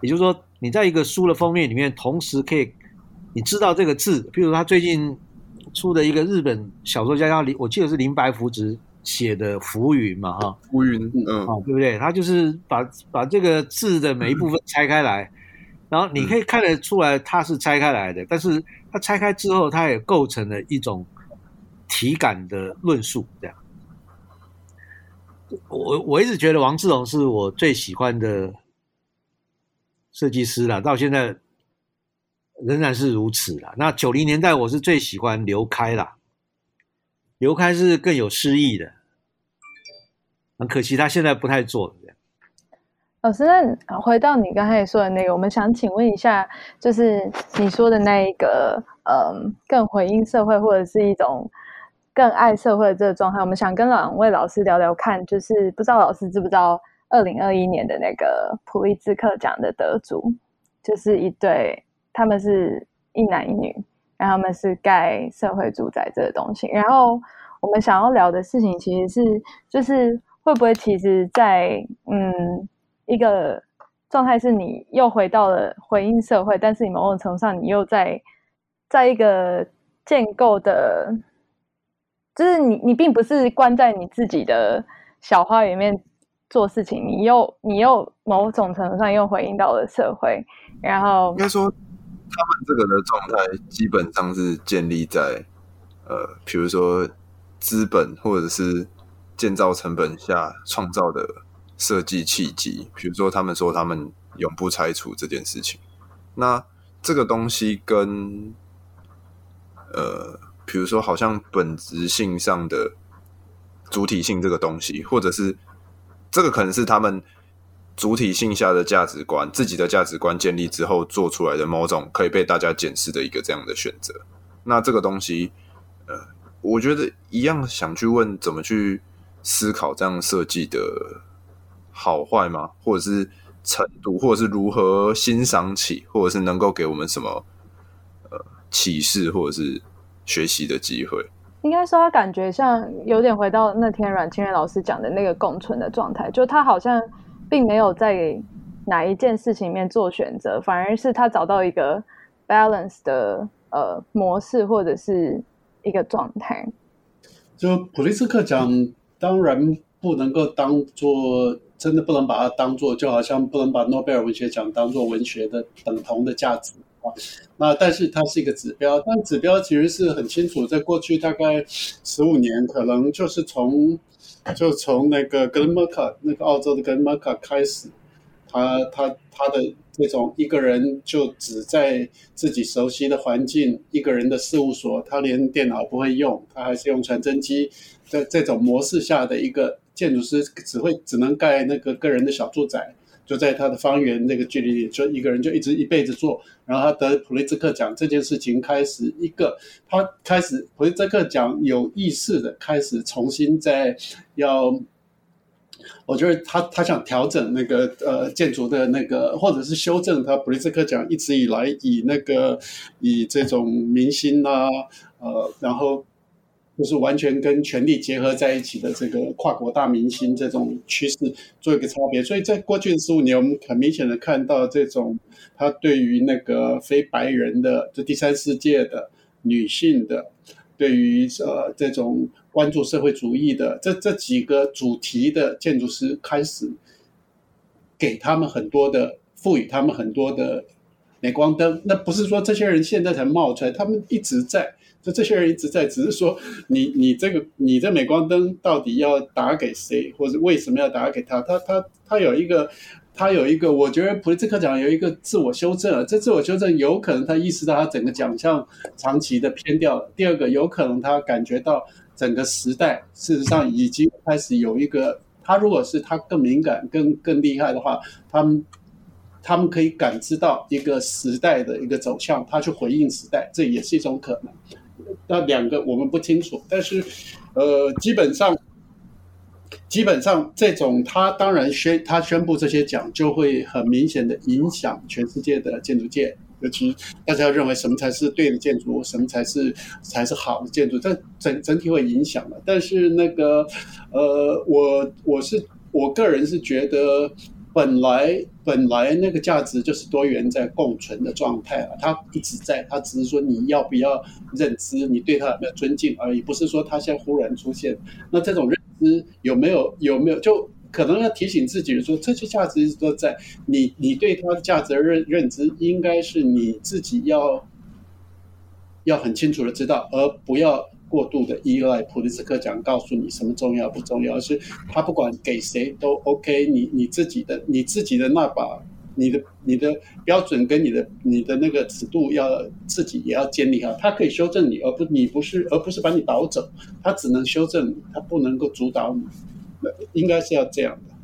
也就是说你在一个书的封面里面，同时可以你知道这个字，比如他最近出的一个日本小说家叫林，我记得是林白福子写的《浮云》嘛，哈，浮云，嗯，啊，对不对？他就是把把这个字的每一部分拆开来，然后你可以看得出来它是拆开来的，但是它拆开之后，它也构成了一种。体感的论述，这样，我我一直觉得王志荣是我最喜欢的设计师了，到现在仍然是如此了。那九零年代我是最喜欢刘开啦，刘开是更有诗意的，很可惜他现在不太做这样。老师，那回到你刚才说的那个，我们想请问一下，就是你说的那一个，嗯，更回应社会或者是一种。更爱社会的这个状态，我们想跟两位老师聊聊看，就是不知道老师知不知道，二零二一年的那个普利兹克奖的得主，就是一对，他们是一男一女，然后他们是盖社会住宅这个东西。然后我们想要聊的事情，其实是就是会不会，其实在嗯一个状态是你又回到了回应社会，但是你某种程度上你又在在一个建构的。就是你，你并不是关在你自己的小花园里面做事情，你又你又某种程度上又回应到了社会，然后应该说，他们这个的状态基本上是建立在呃，比如说资本或者是建造成本下创造的设计契机，比如说他们说他们永不拆除这件事情，那这个东西跟呃。比如说，好像本质性上的主体性这个东西，或者是这个可能是他们主体性下的价值观，自己的价值观建立之后做出来的某种可以被大家检视的一个这样的选择。那这个东西，呃，我觉得一样想去问，怎么去思考这样设计的好坏吗？或者是程度，或者是如何欣赏起，或者是能够给我们什么呃启示，或者是。学习的机会，应该说他感觉像有点回到那天阮清源老师讲的那个共存的状态，就他好像并没有在哪一件事情里面做选择，反而是他找到一个 balance 的呃模式或者是一个状态。就普利斯克奖当然不能够当做真的不能把它当做，就好像不能把诺贝尔文学奖当做文学的等同的价值啊。那但是它是一个指标，但指标其实是很清楚，在过去大概十五年，可能就是从就从那个格林莫卡那个澳洲的格林莫卡开始，他他他的这种一个人就只在自己熟悉的环境，一个人的事务所，他连电脑不会用，他还是用传真机，在这种模式下的一个建筑师，只会只能盖那个个人的小住宅。就在他的方圆那个距离里，就一个人就一直一辈子做，然后他得普利兹克奖这件事情开始一个，他开始普利兹克奖有意识的开始重新在要我觉得他他想调整那个呃建筑的那个，或者是修正他普利兹克奖一直以来以那个以这种明星啊，呃，然后就是完全跟权力结合在一起的这个跨国大明星这种趋势做一个差别。所以在过去的十五年，我们很明显的看到这种他对于那个非白人的、这第三世界的女性的，对于呃这种。关注社会主义的这这几个主题的建筑师开始给他们很多的赋予他们很多的镁光灯。那不是说这些人现在才冒出来，他们一直在，就这些人一直在，只是说你你这个你这镁光灯到底要打给谁，或者为什么要打给他？他他他有一个。他有一个，我觉得普利兹克奖有一个自我修正，这自我修正有可能他意识到他整个奖项长期的偏掉了。第二个，有可能他感觉到整个时代事实上已经开始有一个，他如果是他更敏感、更更厉害的话，他们他们可以感知到一个时代的一个走向，他去回应时代，这也是一种可能。那两个我们不清楚，但是呃，基本上。基本上，这种他当然宣他宣布这些奖，就会很明显的影响全世界的建筑界，尤其大家认为什么才是对的建筑，什么才是才是好的建筑，这整整体会影响的。但是那个，呃，我我是我个人是觉得，本来本来那个价值就是多元在共存的状态啊，它一直在，它只是说你要不要认知，你对它有没有尊敬而已，不是说它现在忽然出现，那这种认知。有没有有没有就可能要提醒自己说，这些价值一直都在你你对它的价值认认知，应该是你自己要要很清楚的知道，而不要过度的依赖普利兹克奖告诉你什么重要不重要，而是他不管给谁都 OK，你你自己的你自己的那把你的你的标准跟你的你的那个尺度要自己也要建立好，他可以修正你，而不你不是而不是把你导走，他只能修正你，他不能够主导你，应该是要这样的。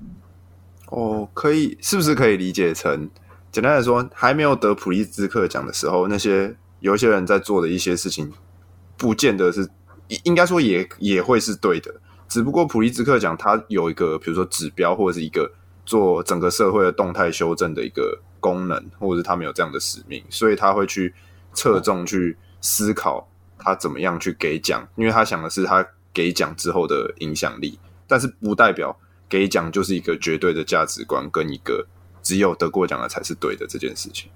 哦，可以，是不是可以理解成，简单来说，还没有得普利兹克奖的时候，那些有一些人在做的一些事情，不见得是，应该说也也会是对的，只不过普利兹克奖它有一个，比如说指标或者是一个。做整个社会的动态修正的一个功能，或者是他们有这样的使命，所以他会去侧重去思考他怎么样去给奖，因为他想的是他给奖之后的影响力，但是不代表给奖就是一个绝对的价值观跟一个只有得过奖的才是对的这件事情。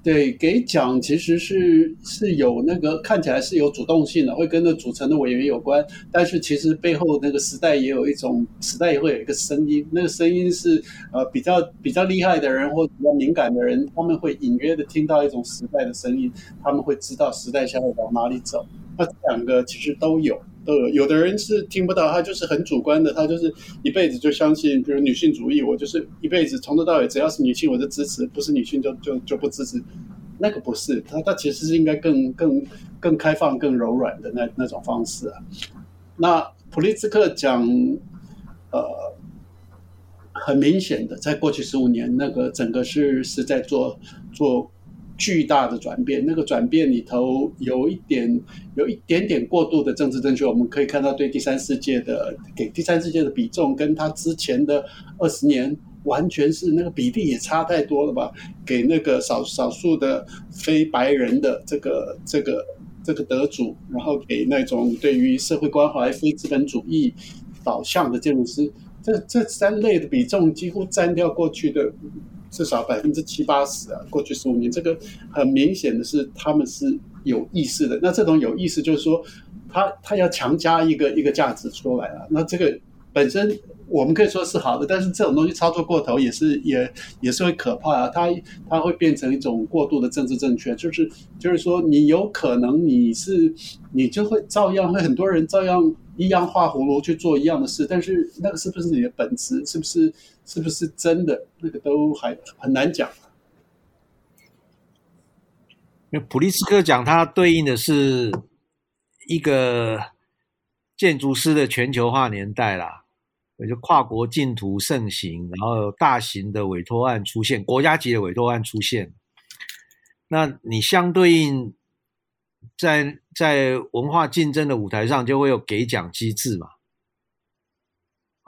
对，给奖其实是是有那个看起来是有主动性的，会跟那组成的委员有关。但是其实背后那个时代也有一种时代也会有一个声音，那个声音是呃比较比较厉害的人或者比较敏感的人，他们会隐约的听到一种时代的声音，他们会知道时代现在往哪里走。那这两个其实都有。呃，有的人是听不到，他就是很主观的，他就是一辈子就相信，比如女性主义，我就是一辈子从头到尾，只要是女性我就支持，不是女性就就就不支持。那个不是，他他其实是应该更更更开放、更柔软的那那种方式啊。那普利兹克奖，呃，很明显的，在过去十五年，那个整个是是在做做。巨大的转变，那个转变里头有一点，有一点点过度的政治正确。我们可以看到，对第三世界的给第三世界的比重，跟他之前的二十年完全是那个比例也差太多了吧？给那个少少数的非白人的这个这个这个得主，然后给那种对于社会关怀、非资本主义导向的建筑师，这这三类的比重几乎占掉过去的。至少百分之七八十啊，过去十五年，这个很明显的是他们是有意识的。那这种有意识就是说，他他要强加一个一个价值出来啊。那这个本身我们可以说是好的，但是这种东西操作过头也是也也是会可怕啊。它它会变成一种过度的政治正确，就是就是说你有可能你是你就会照样会很多人照样一样画葫芦去做一样的事，但是那个是不是你的本质？是不是？是不是真的？那个都还很难讲。那普利斯克奖它对应的是一个建筑师的全球化年代啦，也就跨国竞图盛行，然后有大型的委托案出现，国家级的委托案出现。那你相对应在在文化竞争的舞台上，就会有给奖机制嘛。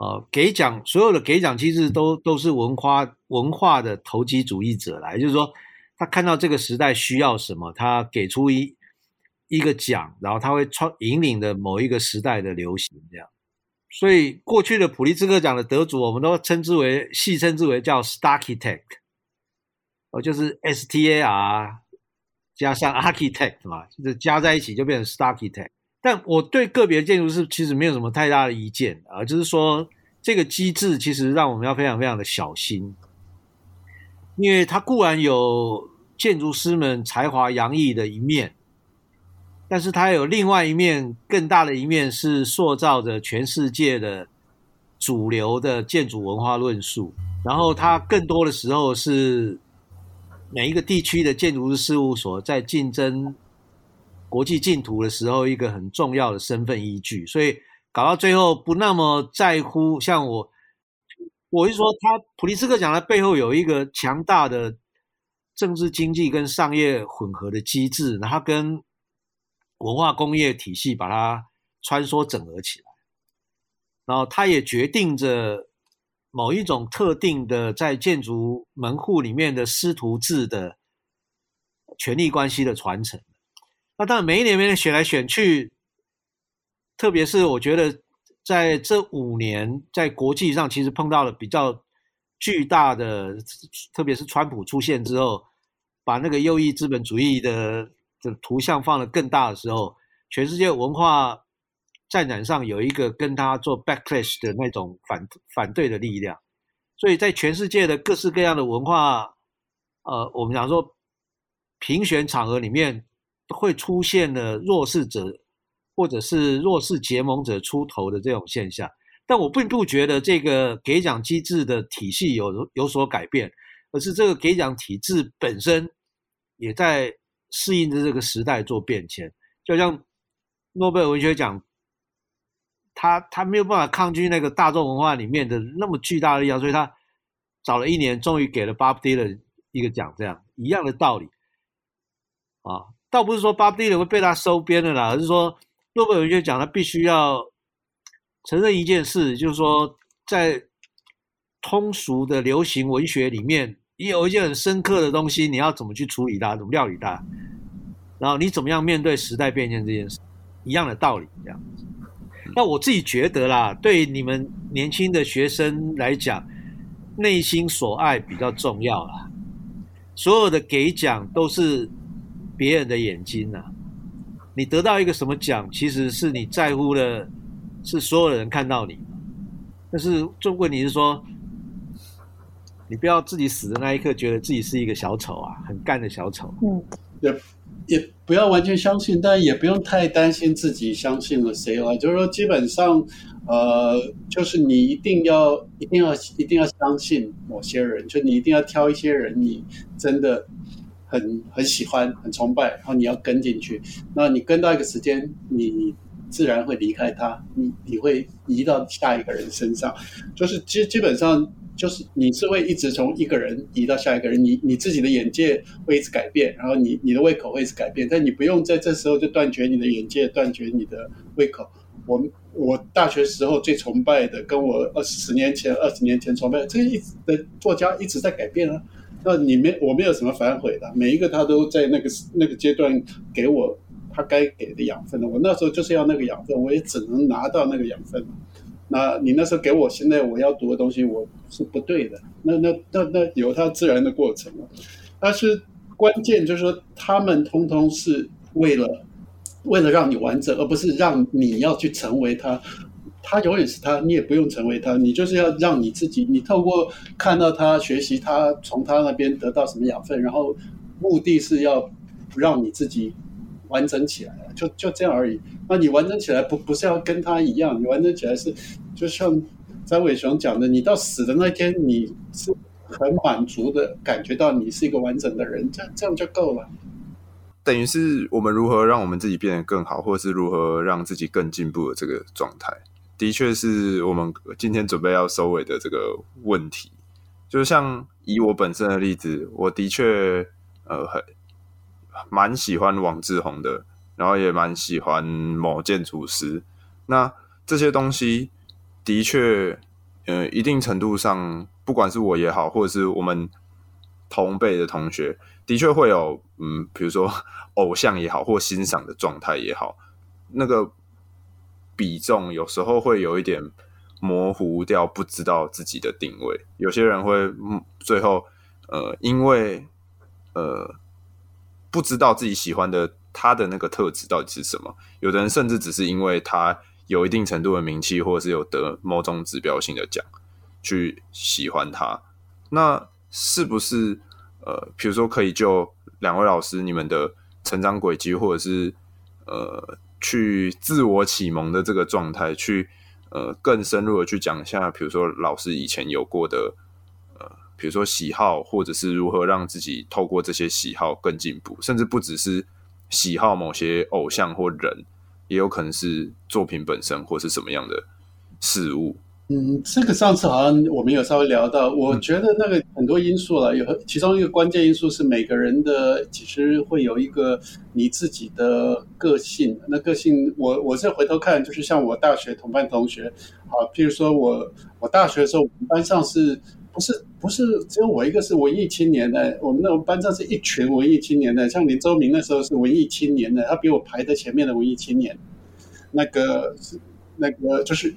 呃，给奖所有的给奖机制都都是文化文化的投机主义者来，就是说他看到这个时代需要什么，他给出一一个奖，然后他会创引领的某一个时代的流行这样。所以过去的普利兹克奖的得主，我们都称之为戏称之为叫 Starchitect，哦，就是 S T A R 加上 Architect 嘛，就是加在一起就变成 Starchitect。但我对个别建筑师其实没有什么太大的意见啊，就是说这个机制其实让我们要非常非常的小心，因为它固然有建筑师们才华洋溢的一面，但是它有另外一面更大的一面是塑造着全世界的主流的建筑文化论述，然后它更多的时候是每一个地区的建筑师事务所在竞争。国际净土的时候，一个很重要的身份依据，所以搞到最后不那么在乎。像我，我是说，他普利斯克奖的背后有一个强大的政治经济跟商业混合的机制，然后跟文化工业体系把它穿梭整合起来，然后它也决定着某一种特定的在建筑门户里面的师徒制的权力关系的传承。那当然，每一年每年选来选去，特别是我觉得在这五年，在国际上其实碰到了比较巨大的，特别是川普出现之后，把那个右翼资本主义的的图像放得更大的时候，全世界文化战场上有一个跟他做 backlash 的那种反反对的力量，所以在全世界的各式各样的文化，呃，我们讲说评选场合里面。会出现了弱势者或者是弱势结盟者出头的这种现象，但我并不觉得这个给奖机制的体系有有所改变，而是这个给奖体制本身也在适应着这个时代做变迁。就像诺贝尔文学奖，他他没有办法抗拒那个大众文化里面的那么巨大的力量，所以他找了一年，终于给了 Bob Dylan 一个奖，这样一样的道理啊。倒不是说巴布迪伦会被他收编了啦，而是说诺贝尔文学奖他必须要承认一件事，就是说在通俗的流行文学里面，也有一些很深刻的东西，你要怎么去处理它，怎么料理它，然后你怎么样面对时代变迁这件事，一样的道理这样子。那我自己觉得啦，对你们年轻的学生来讲，内心所爱比较重要啦。所有的给奖都是。别人的眼睛呐、啊，你得到一个什么奖，其实是你在乎的，是所有的人看到你。但是，重问你是说，你不要自己死的那一刻，觉得自己是一个小丑啊，很干的小丑。嗯，也也不要完全相信，但也不用太担心自己相信了谁了。就是说，基本上，呃，就是你一定要、一定要、一定要相信某些人，就你一定要挑一些人，你真的。很很喜欢，很崇拜，然后你要跟进去。那你跟到一个时间，你你自然会离开他，你你会移到下一个人身上。就是基基本上就是你是会一直从一个人移到下一个人，你你自己的眼界会一直改变，然后你你的胃口会一直改变，但你不用在这时候就断绝你的眼界，断绝你的胃口。我我大学时候最崇拜的，跟我二十年前、二十年前崇拜，这个一直的作家一直在改变啊。那你没我没有什么反悔的，每一个他都在那个那个阶段给我他该给的养分的。我那时候就是要那个养分，我也只能拿到那个养分。那你那时候给我现在我要读的东西，我是不对的。那那那那有它自然的过程。但是关键就是说，他们通通是为了为了让你完整，而不是让你要去成为他。他永远是他，你也不用成为他，你就是要让你自己，你透过看到他学习他，从他那边得到什么养分，然后目的是要让你自己完整起来，就就这样而已。那你完整起来不不是要跟他一样，你完整起来是就像张伟雄讲的，你到死的那天，你是很满足的感觉到你是一个完整的人，这样这样就够了。等于是我们如何让我们自己变得更好，或者是如何让自己更进步的这个状态。的确是我们今天准备要收尾的这个问题，就像以我本身的例子，我的确呃很蛮喜欢王志宏的，然后也蛮喜欢某建筑师。那这些东西的确呃，一定程度上，不管是我也好，或者是我们同辈的同学，的确会有，嗯，比如说 (laughs) 偶像也好，或欣赏的状态也好，那个比重有时候会有一点模糊掉，不知道自己的定位。有些人会，最后，呃，因为，呃，不知道自己喜欢的他的那个特质到底是什么。有的人甚至只是因为他。有一定程度的名气，或者是有得某种指标性的奖，去喜欢他，那是不是呃，比如说可以就两位老师你们的成长轨迹，或者是呃，去自我启蒙的这个状态，去呃更深入的去讲一下，比如说老师以前有过的呃，比如说喜好，或者是如何让自己透过这些喜好更进步，甚至不只是喜好某些偶像或人。也有可能是作品本身，或是什么样的事物。嗯，这个上次好像我们有稍微聊到，我觉得那个很多因素了，有其中一个关键因素是每个人的其实会有一个你自己的个性。那个性，我我是回头看，就是像我大学同班同学，好，譬如说我我大学的时候，我们班上是不是不是只有我一个是文艺青年的？我们那种班上是一群文艺青年的，像林周明那时候是文艺青年的，他比我排在前面的文艺青年。那个是那个就是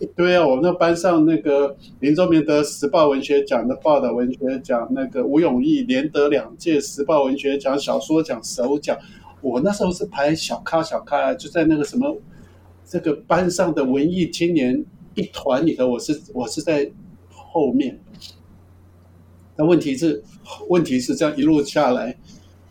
一堆啊！我们那班上那个林周明得时报文学奖的报道文学奖，那个吴永义连得两届时报文学奖小说奖首奖。我那时候是排小咖小咖，就在那个什么这个班上的文艺青年一团里头，我是我是在后面。但问题是问题是这样一路下来，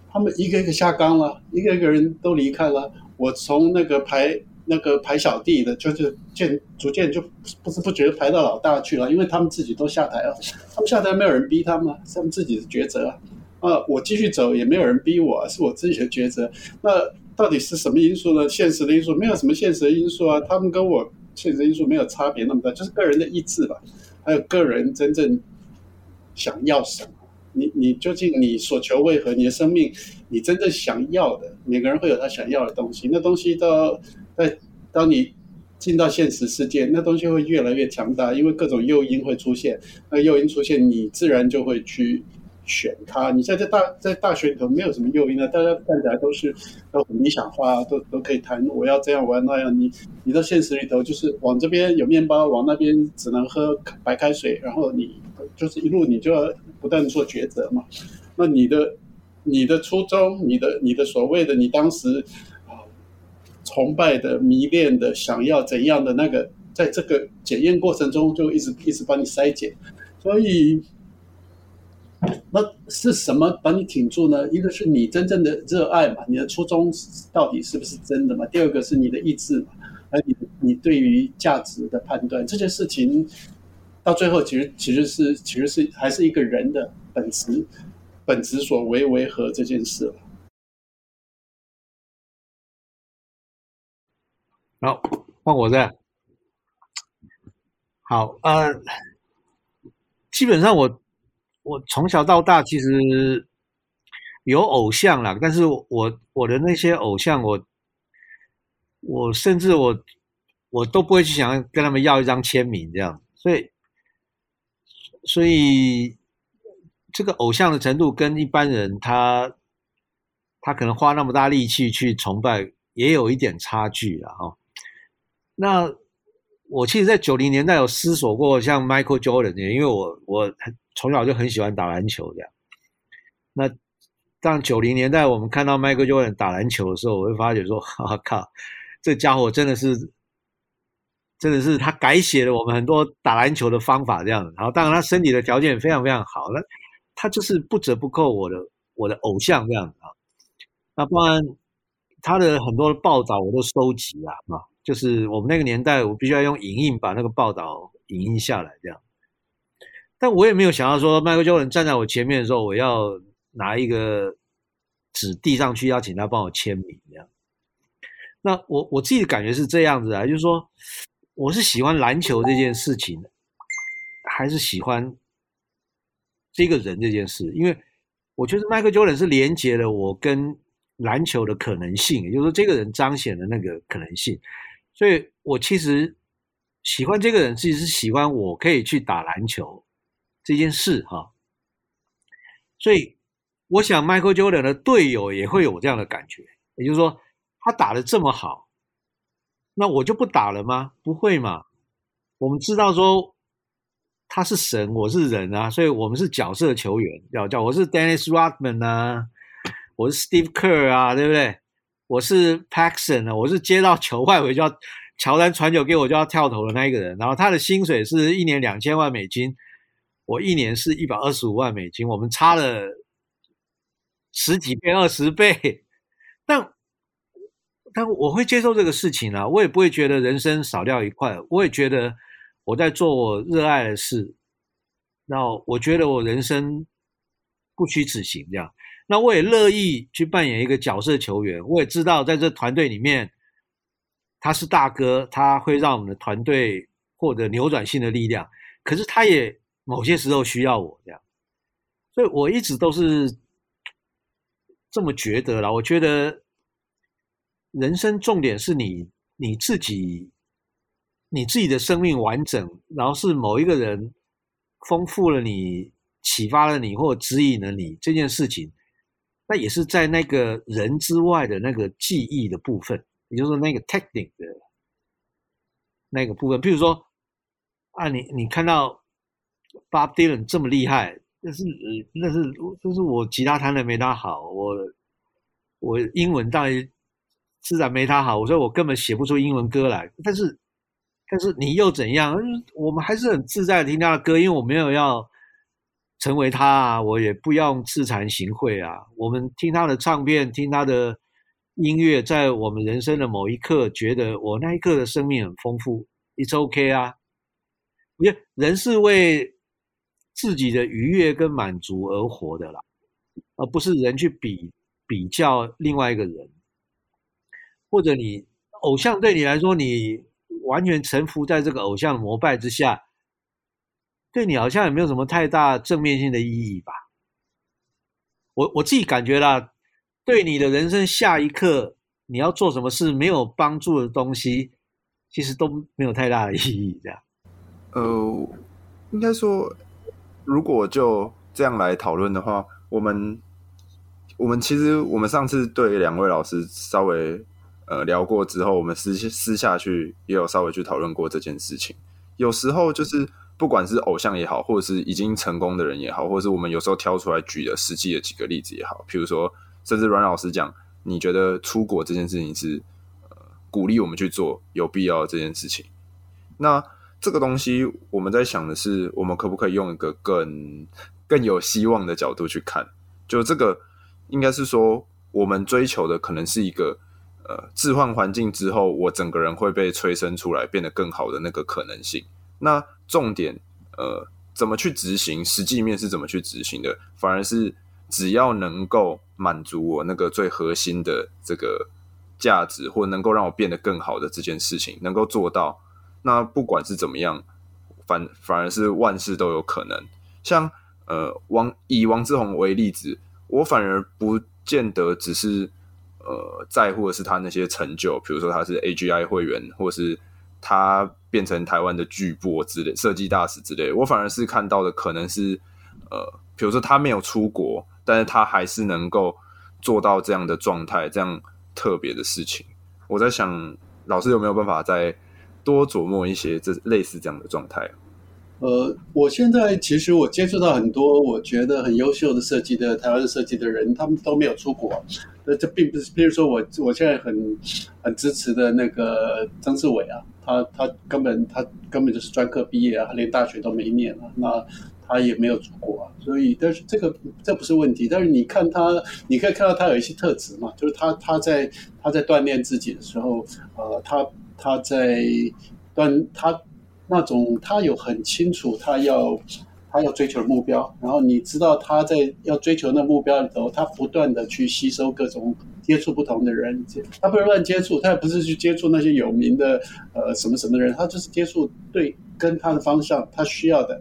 他们一个一个下岗了，一个一个人都离开了。我从那个排。那个排小弟的，就是渐逐渐就不知不觉排到老大去了，因为他们自己都下台了，(laughs) 他们下台没有人逼他们，是他们自己的抉择啊。啊，我继续走也没有人逼我，是我自己的抉择。那到底是什么因素呢？现实的因素没有什么现实的因素啊，他们跟我现实因素没有差别那么大，就是个人的意志吧，还有个人真正想要什么。你你究竟你所求为何？你的生命你真正想要的，每个人会有他想要的东西，那东西到。在当你进到现实世界，那东西会越来越强大，因为各种诱因会出现。那诱因出现，你自然就会去选它。你现在在大在大学里头没有什么诱因啊，大家看起来都是都很理想化，都都可以谈我要这样，我要那样。你你到现实里头就是往这边有面包，往那边只能喝白开水，然后你就是一路你就要不断做抉择嘛。那你的你的初衷，你的你的所谓的你当时。崇拜的、迷恋的、想要怎样的那个，在这个检验过程中，就一直一直帮你筛检。所以，那是什么把你挺住呢？一个是你真正的热爱嘛，你的初衷到底是不是真的嘛？第二个是你的意志嘛，还有你你对于价值的判断。这件事情到最后，其实其实是其实是还是一个人的本质，本质所为为何这件事了。好，换我这。好，呃，基本上我我从小到大其实有偶像啦，但是我我的那些偶像我，我我甚至我我都不会去想要跟他们要一张签名这样，所以所以这个偶像的程度跟一般人他他可能花那么大力气去崇拜，也有一点差距了哈。那我其实，在九零年代有思索过像 Michael Jordan 这样，因为我我从小就很喜欢打篮球这样。那当九零年代我们看到 Michael Jordan 打篮球的时候，我会发觉说：“ (laughs) 哈靠，这家伙真的是，真的是他改写了我们很多打篮球的方法这样。”然后，当然他身体的条件也非常非常好，那他就是不折不扣我的我的偶像这样啊。那不然他的很多的报道我都收集了啊。就是我们那个年代，我必须要用影印把那个报道影印下来，这样。但我也没有想到说，迈克尔·乔丹站在我前面的时候，我要拿一个纸递上去，邀请他帮我签名，这样。那我我自己的感觉是这样子啊，就是说，我是喜欢篮球这件事情，还是喜欢这个人这件事？因为我觉得迈克尔·乔丹是连接了我跟篮球的可能性，也就是说，这个人彰显了那个可能性。所以我其实喜欢这个人，其实是喜欢我可以去打篮球这件事哈。所以，我想 Michael Jordan 的队友也会有这样的感觉，也就是说，他打得这么好，那我就不打了吗？不会嘛。我们知道说他是神，我是人啊，所以我们是角色球员，要叫我是 Dennis Rodman 啊，我是 Steve Kerr 啊，对不对？我是 Paxson 啊，我是接到球外围就要乔丹传球给我就要跳投的那一个人，然后他的薪水是一年两千万美金，我一年是一百二十五万美金，我们差了十几倍、二十倍，但但我会接受这个事情啊，我也不会觉得人生少掉一块，我也觉得。我在做我热爱的事，那我觉得我人生不虚此行，这样。那我也乐意去扮演一个角色球员。我也知道在这团队里面，他是大哥，他会让我们的团队获得扭转性的力量。可是他也某些时候需要我这样，所以我一直都是这么觉得啦。我觉得人生重点是你你自己。你自己的生命完整，然后是某一个人丰富了你、启发了你或指引了你这件事情，那也是在那个人之外的那个记忆的部分，也就是那个 technique 的那个部分。譬如说啊，你你看到 Bob Dylan 这么厉害，那是那是就是我吉他弹的没他好，我我英文当然自然没他好，所以我根本写不出英文歌来，但是。但是你又怎样？我们还是很自在的听他的歌，因为我没有要成为他啊，我也不用自惭形秽啊。我们听他的唱片，听他的音乐，在我们人生的某一刻，觉得我那一刻的生命很丰富，It's OK 啊。我觉得人是为自己的愉悦跟满足而活的啦，而不是人去比比较另外一个人，或者你偶像对你来说你。完全臣服在这个偶像膜拜之下，对你好像也没有什么太大正面性的意义吧？我我自己感觉啦，对你的人生下一刻你要做什么事没有帮助的东西，其实都没有太大的意义。这样，呃，应该说，如果就这样来讨论的话，我们我们其实我们上次对两位老师稍微。呃，聊过之后，我们私私下去也有稍微去讨论过这件事情。有时候就是不管是偶像也好，或者是已经成功的人也好，或者是我们有时候挑出来举的实际的几个例子也好，譬如说，甚至阮老师讲，你觉得出国这件事情是呃鼓励我们去做有必要这件事情。那这个东西我们在想的是，我们可不可以用一个更更有希望的角度去看？就这个应该是说，我们追求的可能是一个。呃，置换环境之后，我整个人会被催生出来，变得更好的那个可能性。那重点，呃，怎么去执行？实际面是怎么去执行的？反而是只要能够满足我那个最核心的这个价值，或能够让我变得更好的这件事情，能够做到，那不管是怎么样，反反而是万事都有可能。像呃，王以王志宏为例子，我反而不见得只是。呃，在乎的是他那些成就，比如说他是 AGI 会员，或是他变成台湾的巨擘之类、设计大使之类。我反而是看到的可能是，呃，比如说他没有出国，但是他还是能够做到这样的状态，这样特别的事情。我在想，老师有没有办法再多琢磨一些这类似这样的状态？呃，我现在其实我接触到很多我觉得很优秀的设计的台湾的设计的人，他们都没有出国。那这并不是，比如说我，我现在很很支持的那个曾志伟啊，他他根本他根本就是专科毕业啊，他连大学都没念啊，那他也没有出国啊，所以但是这个这不是问题，但是你看他，你可以看到他有一些特质嘛，就是他他在他在锻炼自己的时候，呃，他他在锻他那种他有很清楚他要。他要追求的目标，然后你知道他在要追求那目标里头，他不断的去吸收各种接触不同的人，他不是乱接触，他也不是去接触那些有名的呃什么什么人，他就是接触对跟他的方向，他需要的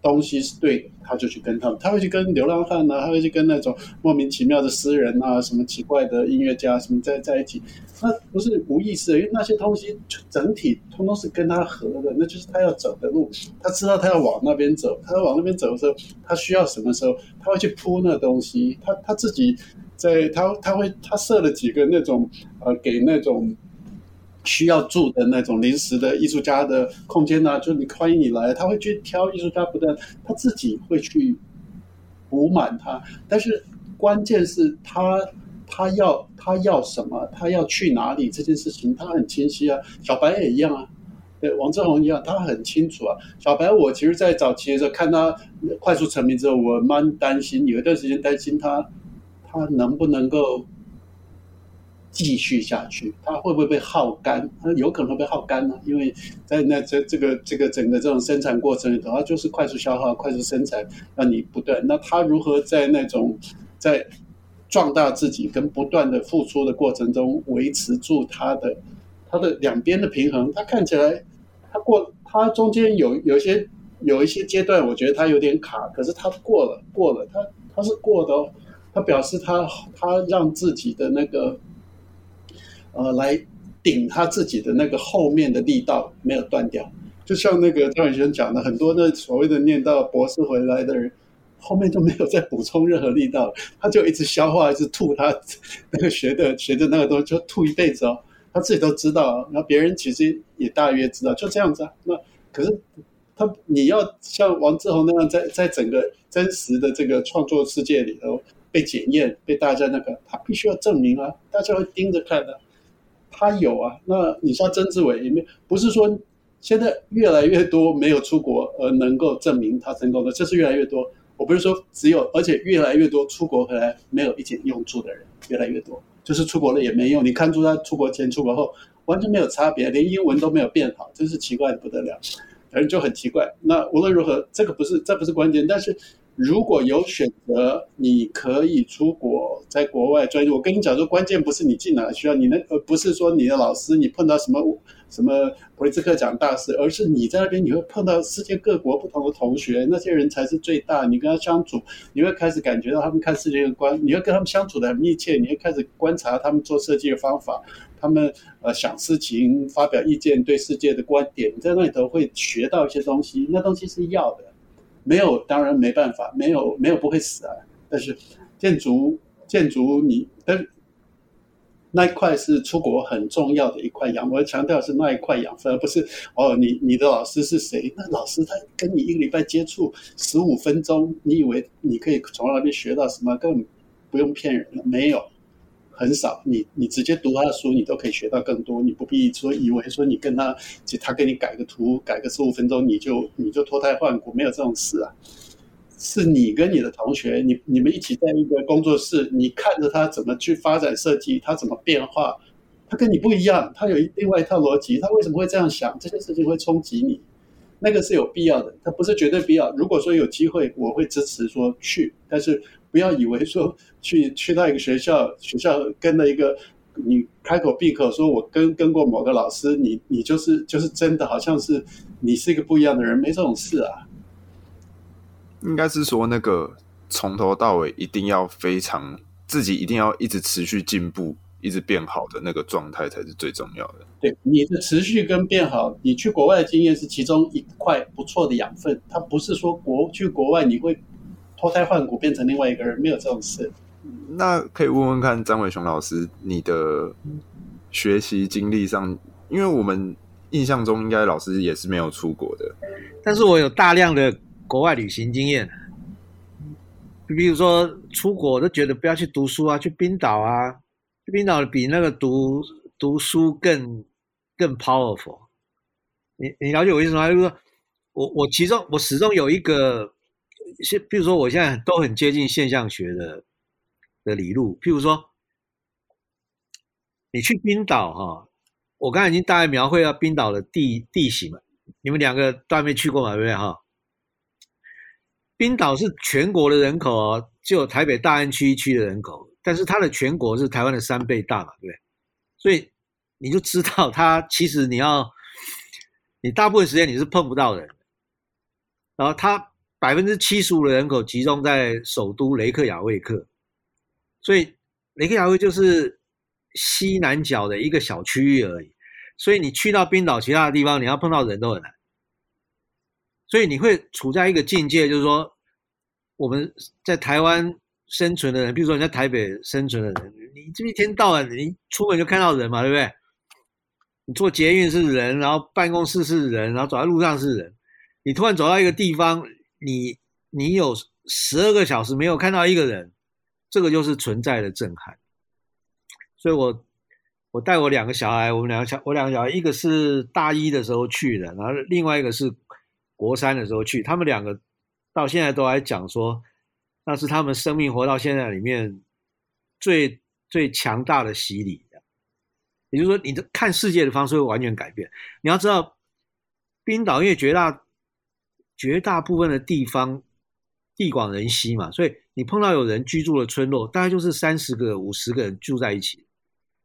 东西是对他就去跟他们，他会去跟流浪汉啊，他会去跟那种莫名其妙的诗人啊，什么奇怪的音乐家什么在在一起，那不是无意识的，因为那些东西整体通通是跟他合的，那就是他要走的路，他知道他要往那边走，他要往那边走的时候，他需要什么时候，他会去铺那东西，他他自己在他他会他设了几个那种呃给那种。需要住的那种临时的艺术家的空间呢、啊，就你欢迎你来，他会去挑艺术家，不但他自己会去补满他，但是关键是他他要他要什么，他要去哪里这件事情他很清晰啊。小白也一样啊，对，王志宏一样，他很清楚啊。小白，我其实，在早期的时候看他快速成名之后，我蛮担心，有一段时间担心他他能不能够。继续下去，它会不会被耗干？它有可能会被耗干呢，因为在那这这个这个整个这种生产过程里头，它就是快速消耗、快速生产，让你不断。那它如何在那种在壮大自己跟不断的付出的过程中维持住它的它的两边的平衡？它看起来，它过它中间有有一些有一些阶段，我觉得它有点卡，可是它过了过了，它它是过的哦，他表示他他让自己的那个。呃，来顶他自己的那个后面的力道没有断掉，就像那个张伟轩讲的，很多的所谓的念到博士回来的人，后面都没有再补充任何力道，他就一直消化，一直吐他那个学的学的那个东西，就吐一辈子哦，他自己都知道，然后别人其实也大约知道，就这样子啊。那可是他你要像王志宏那样，在在整个真实的这个创作世界里头被检验，被大家那个，他必须要证明啊，大家会盯着看的。他有啊，那你像曾志伟也没，不是说现在越来越多没有出国而能够证明他成功的，这是越来越多。我不是说只有，而且越来越多出国回来没有一点用处的人越来越多，就是出国了也没用。你看出他出国前、出国后完全没有差别，连英文都没有变好，真是奇怪的不得了，反正就很奇怪。那无论如何，这个不是，这不是关键，但是。如果有选择，你可以出国，在国外专业。我跟你讲说，关键不是你进哪需要你那，呃，不是说你的老师，你碰到什么什么普利兹克奖大师，而是你在那边你会碰到世界各国不同的同学，那些人才是最大。你跟他相处，你会开始感觉到他们看世界的观，你会跟他们相处的很密切，你会开始观察他们做设计的方法，他们呃想事情、发表意见、对世界的观点，你在那里头会学到一些东西，那东西是要的。没有，当然没办法，没有没有不会死啊。但是建筑建筑你，但那一块是出国很重要的一块养，我要强调是那一块养分，而不是哦，你你的老师是谁？那老师他跟你一个礼拜接触十五分钟，你以为你可以从那边学到什么？根本不用骗人了，没有。很少，你你直接读他的书，你都可以学到更多。你不必说以为说你跟他，他给你改个图，改个十五分钟，你就你就脱胎换骨，没有这种事啊。是你跟你的同学，你你们一起在一个工作室，你看着他怎么去发展设计，他怎么变化，他跟你不一样，他有另外一套逻辑，他为什么会这样想？这些事情会冲击你，那个是有必要的，他不是绝对必要。如果说有机会，我会支持说去，但是。不要以为说去去到一个学校，学校跟了一个你开口闭口说我跟跟过某个老师，你你就是就是真的好像是你是一个不一样的人，没这种事啊。应该是说那个从头到尾一定要非常自己一定要一直持续进步，一直变好的那个状态才是最重要的。对，你的持续跟变好，你去国外的经验是其中一块不错的养分，它不是说国去国外你会。脱胎换骨变成另外一个人，没有这种事。那可以问问看张伟雄老师，你的学习经历上，因为我们印象中应该老师也是没有出国的，但是我有大量的国外旅行经验。比如说出国，我都觉得不要去读书啊，去冰岛啊，去冰岛比那个读读书更更 powerful。你你了解我意思吗？就是说我我其中我始终有一个。是，比如说，我现在都很接近现象学的的理路。譬如说，你去冰岛哈，我刚才已经大概描绘了冰岛的地地形了。你们两个都还没去过嘛？对不对哈？冰岛是全国的人口哦，只有台北大安区一区的人口，但是它的全国是台湾的三倍大嘛，对不对？所以你就知道，它其实你要，你大部分时间你是碰不到人，然后它。百分之七十五的人口集中在首都雷克雅未克，所以雷克雅未就是西南角的一个小区域而已。所以你去到冰岛其他的地方，你要碰到人都很难。所以你会处在一个境界，就是说我们在台湾生存的人，比如说你在台北生存的人，你这一天到晚你出门就看到人嘛，对不对？你坐捷运是人，然后办公室是人，然后走在路上是人。你突然走到一个地方，你你有十二个小时没有看到一个人，这个就是存在的震撼。所以我我带我两个小孩，我们两个小我两个小孩，一个是大一的时候去的，然后另外一个是国三的时候去，他们两个到现在都还讲说，那是他们生命活到现在里面最最强大的洗礼。也就是说，你的看世界的方式会完全改变。你要知道，冰岛因为绝大绝大部分的地方地广人稀嘛，所以你碰到有人居住的村落，大概就是三十个、五十个人住在一起。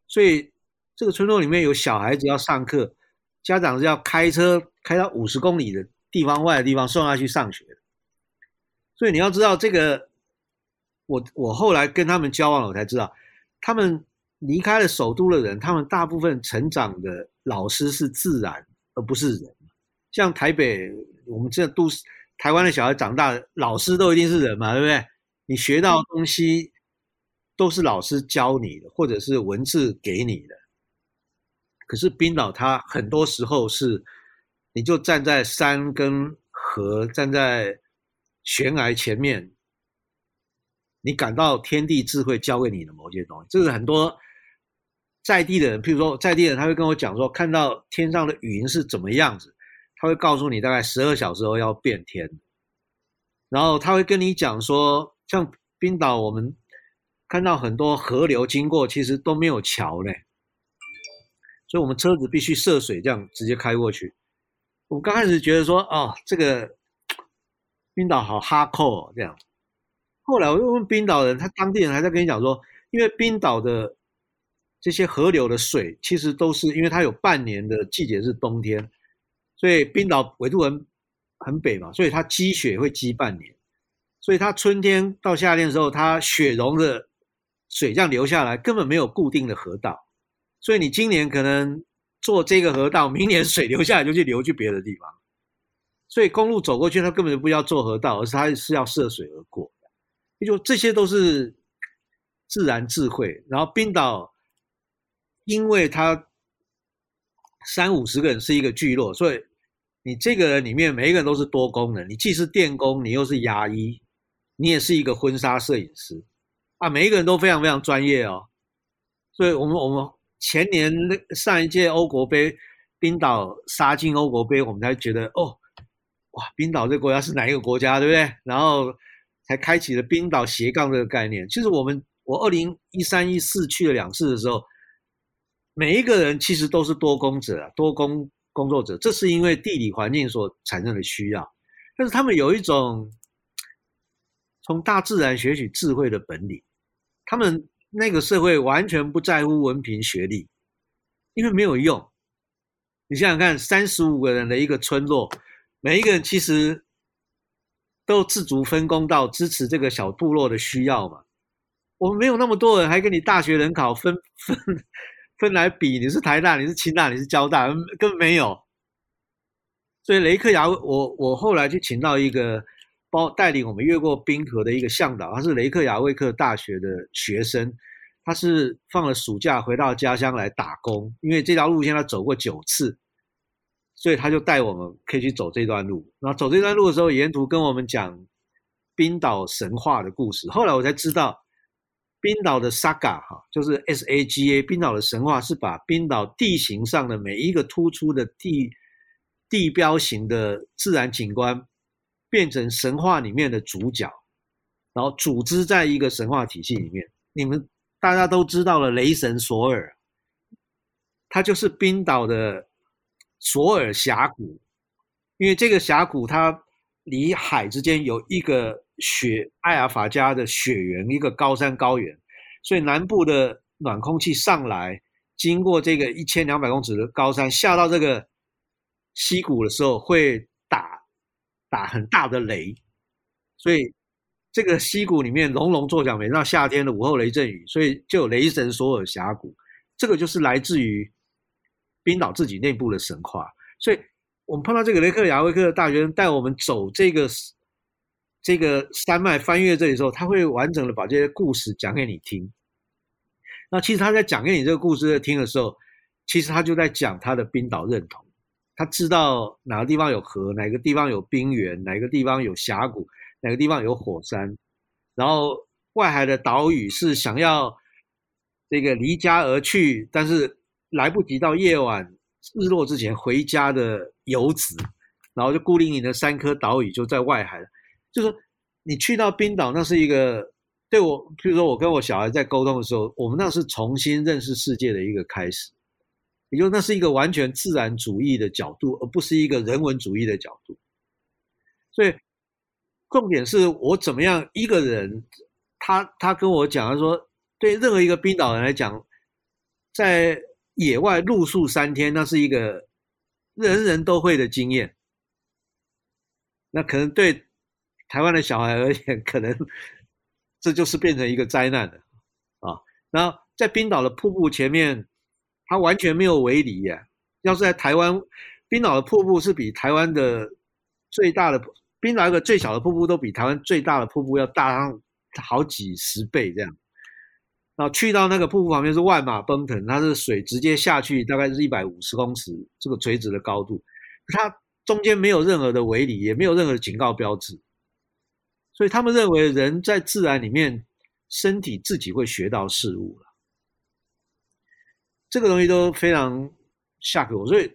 所以这个村落里面有小孩子要上课，家长是要开车开到五十公里的地方外的地方送他去上学。所以你要知道这个，我我后来跟他们交往了，我才知道他们。离开了首都的人，他们大部分成长的老师是自然，而不是人。像台北，我们这都是台湾的小孩长大，老师都一定是人嘛，对不对？你学到的东西都是老师教你的，或者是文字给你的。可是冰岛，它很多时候是，你就站在山跟河，站在悬崖前面，你感到天地智慧教给你的某些东西，这是很多。在地的人，譬如说在地人，他会跟我讲说，看到天上的云是怎么样子，他会告诉你大概十二小时后要变天，然后他会跟你讲说，像冰岛，我们看到很多河流经过，其实都没有桥呢，所以我们车子必须涉水这样直接开过去。我刚开始觉得说，哦，这个冰岛好哈扣哦，这样，后来我又问冰岛人，他当地人还在跟你讲说，因为冰岛的。这些河流的水其实都是因为它有半年的季节是冬天，所以冰岛纬度很很北嘛，所以它积雪会积半年，所以它春天到夏天的时候，它雪融的水这样流下来，根本没有固定的河道，所以你今年可能做这个河道，明年水流下来就去流去别的地方，所以公路走过去，它根本就不要做河道，而是它是要涉水而过，也就这些都是自然智慧，然后冰岛。因为他三五十个人是一个聚落，所以你这个人里面每一个人都是多功能。你既是电工，你又是牙医，你也是一个婚纱摄影师啊！每一个人都非常非常专业哦。所以我们我们前年那上一届欧国杯，冰岛杀进欧国杯，我们才觉得哦，哇，冰岛这个国家是哪一个国家，对不对？然后才开启了冰岛斜杠这个概念。其实我们我二零一三一四去了两次的时候。每一个人其实都是多工者，多工工作者，这是因为地理环境所产生的需要。但是他们有一种从大自然学取智慧的本领。他们那个社会完全不在乎文凭学历，因为没有用。你想想看，三十五个人的一个村落，每一个人其实都自主分工到支持这个小部落的需要嘛。我们没有那么多人，还跟你大学人考分分。分来比，你是台大，你是清大，你是交大，根本没有。所以雷克雅，我我后来就请到一个包带领我们越过冰河的一个向导，他是雷克雅未克大学的学生，他是放了暑假回到家乡来打工，因为这条路线他走过九次，所以他就带我们可以去走这段路。然后走这段路的时候，沿途跟我们讲冰岛神话的故事。后来我才知道。冰岛的 Saga 哈，就是 S A G A，冰岛的神话是把冰岛地形上的每一个突出的地地标型的自然景观变成神话里面的主角，然后组织在一个神话体系里面。你们大家都知道了，雷神索尔，他就是冰岛的索尔峡谷，因为这个峡谷它离海之间有一个。雪艾尔法加的雪原，一个高山高原，所以南部的暖空气上来，经过这个一千两百公尺的高山，下到这个溪谷的时候，会打打很大的雷，所以这个溪谷里面隆隆作响，每到夏天的午后雷阵雨，所以就有雷神索尔峡谷。这个就是来自于冰岛自己内部的神话。所以我们碰到这个雷克雅未克的大学生带我们走这个这个山脉，翻越这里的时候，他会完整的把这些故事讲给你听。那其实他在讲给你这个故事在听的时候，其实他就在讲他的冰岛认同。他知道哪个地方有河，哪个地方有冰原，哪个地方有峡谷，哪个地方有火山。然后外海的岛屿是想要这个离家而去，但是来不及到夜晚日落之前回家的游子。然后就孤零零的三颗岛屿就在外海。就是你去到冰岛，那是一个对我，譬如说我跟我小孩在沟通的时候，我们那是重新认识世界的一个开始。也就那是一个完全自然主义的角度，而不是一个人文主义的角度。所以重点是我怎么样一个人，他他跟我讲，他说对任何一个冰岛人来讲，在野外露宿三天，那是一个人人都会的经验。那可能对台湾的小孩而言，可能 (laughs) 这就是变成一个灾难了啊。然后在冰岛的瀑布前面。它完全没有围篱呀！要是在台湾，冰岛的瀑布是比台湾的最大的冰岛一个最小的瀑布都比台湾最大的瀑布要大上好几十倍这样。然后去到那个瀑布旁边是万马奔腾，它是水直接下去，大概是一百五十公尺这个垂直的高度，它中间没有任何的围篱，也没有任何的警告标志，所以他们认为人在自然里面，身体自己会学到事物了。这个东西都非常吓我，所以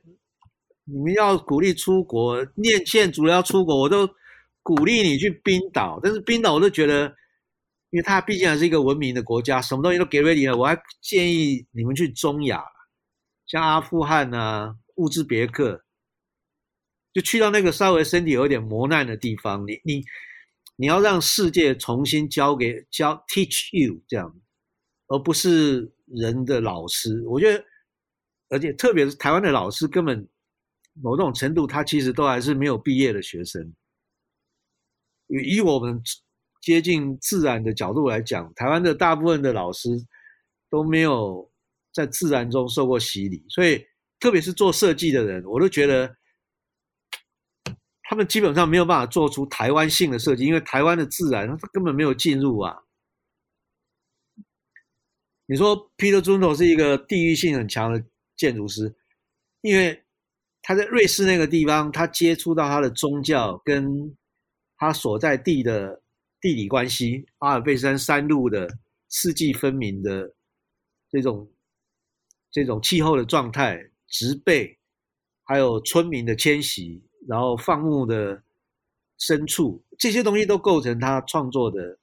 你们要鼓励出国念宪族要出国，我都鼓励你去冰岛。但是冰岛我都觉得，因为它毕竟还是一个文明的国家，什么东西都给 ready 了。我还建议你们去中亚，像阿富汗啊、乌兹别克，就去到那个稍微身体有点磨难的地方，你你你要让世界重新教给教 teach you 这样，而不是。人的老师，我觉得，而且特别是台湾的老师，根本某种程度，他其实都还是没有毕业的学生。以我们接近自然的角度来讲，台湾的大部分的老师都没有在自然中受过洗礼，所以特别是做设计的人，我都觉得他们基本上没有办法做出台湾性的设计，因为台湾的自然他根本没有进入啊。你说 Peter Juno 是一个地域性很强的建筑师，因为他在瑞士那个地方，他接触到他的宗教跟他所在地的地理关系，阿尔卑斯山山路的四季分明的这种这种气候的状态、植被，还有村民的迁徙，然后放牧的牲畜，这些东西都构成他创作的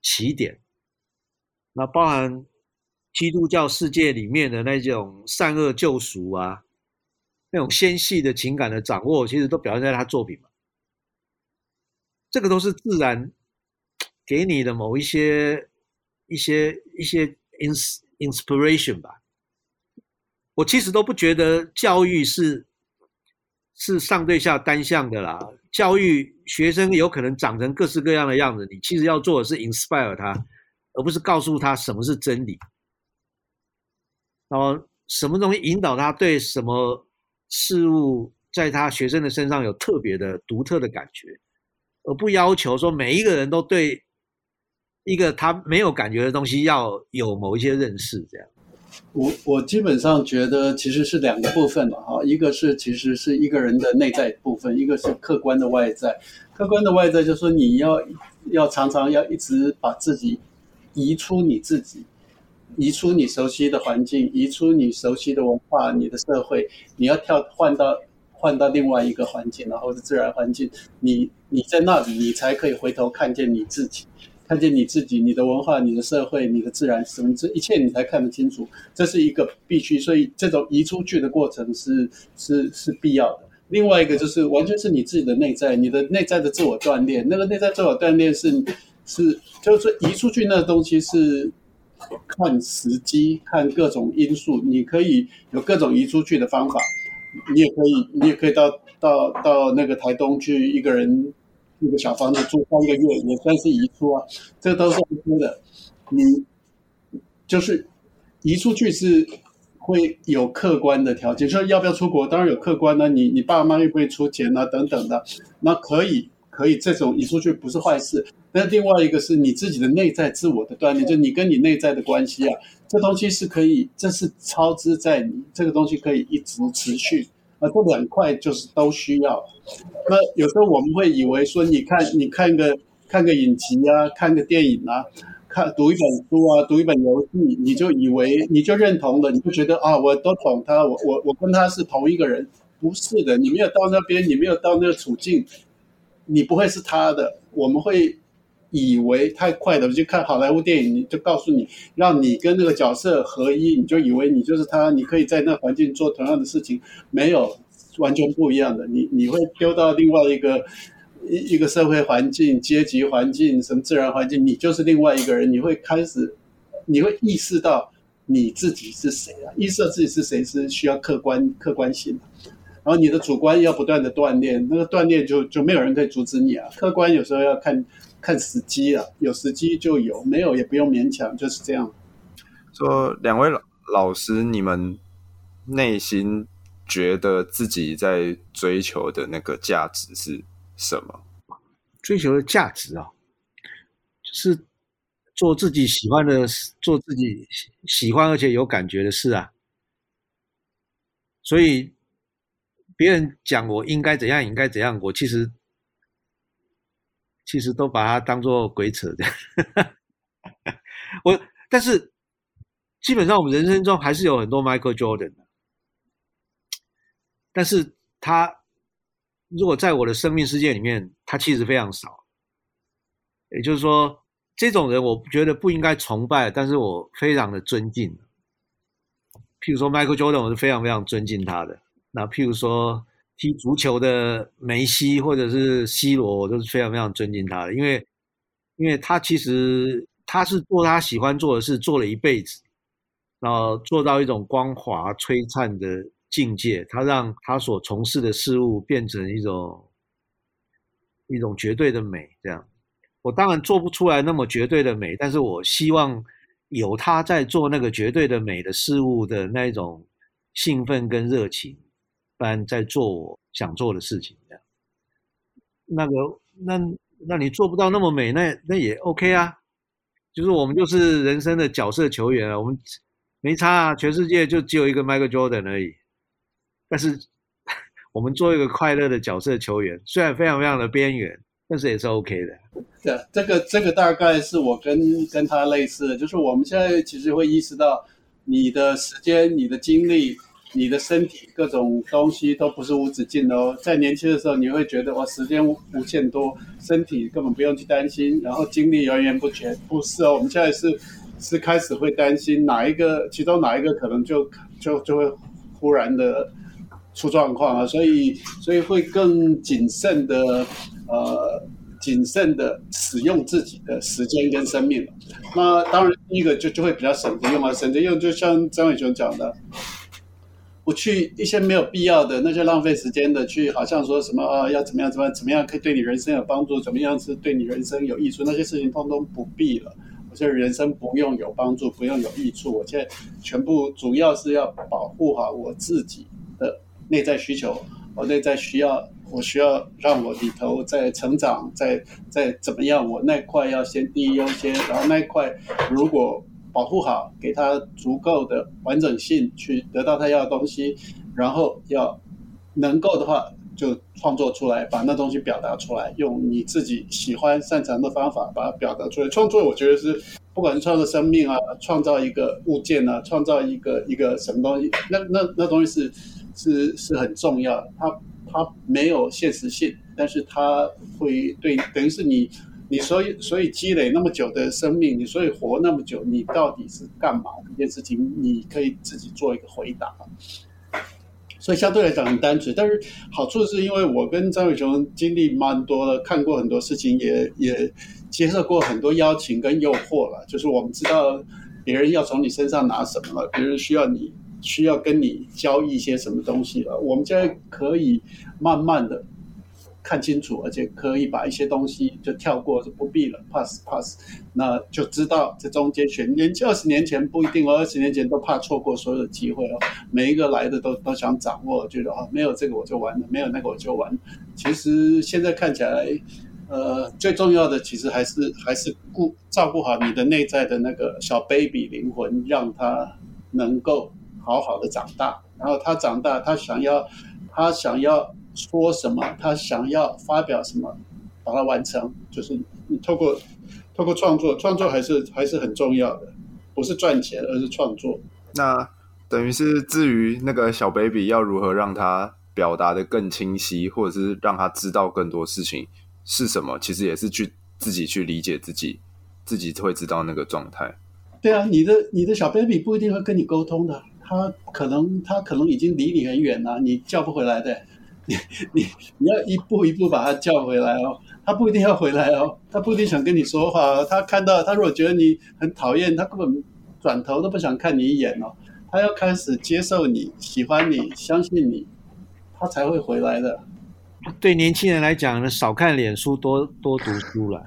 起点。那包含。基督教世界里面的那种善恶救赎啊，那种纤细的情感的掌握，其实都表现在他作品嘛。这个都是自然给你的某一些、一些、一些 ins inspiration 吧。我其实都不觉得教育是是上对下单向的啦。教育学生有可能长成各式各样的样子，你其实要做的是 inspire 他，而不是告诉他什么是真理。然后什么东西引导他对什么事物，在他学生的身上有特别的独特的感觉，而不要求说每一个人都对一个他没有感觉的东西要有某一些认识。这样，我我基本上觉得其实是两个部分吧，哈，一个是其实是一个人的内在部分，一个是客观的外在。客观的外在就是说你要要常常要一直把自己移出你自己。移出你熟悉的环境，移出你熟悉的文化，你的社会，你要跳换到换到另外一个环境，然后是自然环境，你你在那里，你才可以回头看见你自己，看见你自己，你的文化，你的社会，你的自然，什么这一切你才看得清楚，这是一个必须，所以这种移出去的过程是是是必要的。另外一个就是完全是你自己的内在，你的内在的自我锻炼，那个内在自我锻炼是是就是移出去那个东西是。看时机，看各种因素，你可以有各种移出去的方法。你也可以，你也可以到到到那个台东去，一个人一个小房子住三个月，也算是移出啊，这都是 OK 的。你就是移出去是会有客观的条件，说要不要出国，当然有客观的，你你爸妈会不会出钱啊等等的，那可以可以，这种移出去不是坏事。那另外一个是你自己的内在自我的锻炼，就你跟你内在的关系啊，这东西是可以，这是超支在你，这个东西可以一直持续。啊，这两块就是都需要。那有时候我们会以为说，你看，你看个看个影集啊，看个电影啊，看读一本书啊，读一本游戏，你就以为你就认同了，你就觉得啊，我都懂他，我我我跟他是同一个人。不是的，你没有到那边，你没有到那个处境，你不会是他的。我们会。以为太快的，就看好莱坞电影，你就告诉你，让你跟那个角色合一，你就以为你就是他，你可以在那环境做同样的事情，没有完全不一样的，你你会丢到另外一个一一个社会环境、阶级环境、什么自然环境，你就是另外一个人，你会开始，你会意识到你自己是谁啊？意识到自己是谁是需要客观客观性的，然后你的主观要不断的锻炼，那个锻炼就就没有人可以阻止你啊，客观有时候要看。看时机啊，有时机就有，没有也不用勉强，就是这样。说两位老老师，你们内心觉得自己在追求的那个价值是什么？追求的价值啊，就是做自己喜欢的，做自己喜欢而且有感觉的事啊。所以别人讲我应该怎样，应该怎样，我其实。其实都把它当做鬼扯这样，我但是基本上我们人生中还是有很多 Michael Jordan 的，但是他如果在我的生命世界里面，他其实非常少。也就是说，这种人我觉得不应该崇拜，但是我非常的尊敬。譬如说 Michael Jordan，我是非常非常尊敬他的。那譬如说。踢足球的梅西或者是 C 罗，我都是非常非常尊敬他的，因为，因为他其实他是做他喜欢做的事，做了一辈子，然后做到一种光华璀璨的境界，他让他所从事的事物变成一种一种绝对的美。这样，我当然做不出来那么绝对的美，但是我希望有他在做那个绝对的美的事物的那一种兴奋跟热情。般在做我想做的事情，这样，那个，那那你做不到那么美，那那也 OK 啊，就是我们就是人生的角色球员啊，我们没差啊，全世界就只有一个 Michael Jordan 而已，但是我们做一个快乐的角色球员，虽然非常非常的边缘，但是也是 OK 的。对，这个这个大概是我跟跟他类似的，就是我们现在其实会意识到你的时间、你的精力。你的身体各种东西都不是无止境的哦，在年轻的时候你会觉得哇，时间无限多，身体根本不用去担心，然后精力源源不绝。不是哦，我们现在是是开始会担心哪一个，其中哪一个可能就就就会忽然的出状况啊，所以所以会更谨慎的呃谨慎的使用自己的时间跟生命。那当然第一个就就会比较省着用啊，省着用就像张伟雄讲的。不去一些没有必要的那些浪费时间的去，好像说什么啊，要怎么样怎么样怎么样可以对你人生有帮助，怎么样是对你人生有益处，那些事情通通不必了。我觉得人生不用有帮助，不用有益处。我现在全部主要是要保护好我自己的内在需求，我内在需要，我需要让我里头在成长，在在怎么样，我那块要先第一优先，然后那块如果。保护好，给他足够的完整性，去得到他要的东西，然后要能够的话，就创作出来，把那东西表达出来，用你自己喜欢擅长的方法把它表达出来。创作，我觉得是不管是创造生命啊，创造一个物件啊，创造一个一个什么东西，那那那东西是是是很重要。它它没有现实性，但是它会对，等于是你。你所以所以积累那么久的生命，你所以活那么久，你到底是干嘛？这件事情你可以自己做一个回答。所以相对来讲很单纯，但是好处是因为我跟张伟雄经历蛮多的，看过很多事情，也也接受过很多邀请跟诱惑了。就是我们知道别人要从你身上拿什么了，别人需要你需要跟你交易一些什么东西了，我们现在可以慢慢的。看清楚，而且可以把一些东西就跳过，就不必了，pass pass，那就知道这中间选年二十年前不一定哦，二十年前都怕错过所有的机会哦，每一个来的都都想掌握，觉得哦，没有这个我就完了，没有那个我就完了。其实现在看起来，呃，最重要的其实还是还是顾照顾好你的内在的那个小 baby 灵魂，让他能够好好的长大，然后他长大，他想要他想要。说什么？他想要发表什么，把它完成，就是你透过透过创作，创作还是还是很重要的，不是赚钱，而是创作。那等于是至于那个小 baby 要如何让他表达的更清晰，或者是让他知道更多事情是什么，其实也是去自己去理解自己，自己会知道那个状态。对啊，你的你的小 baby 不一定会跟你沟通的，他可能他可能已经离你很远了，你叫不回来的。(laughs) 你你你要一步一步把他叫回来哦，他不一定要回来哦，他不一定想跟你说话哦，他看到他如果觉得你很讨厌，他根本转头都不想看你一眼哦，他要开始接受你、喜欢你、相信你，他才会回来的。对年轻人来讲呢，少看脸书，多多读书了。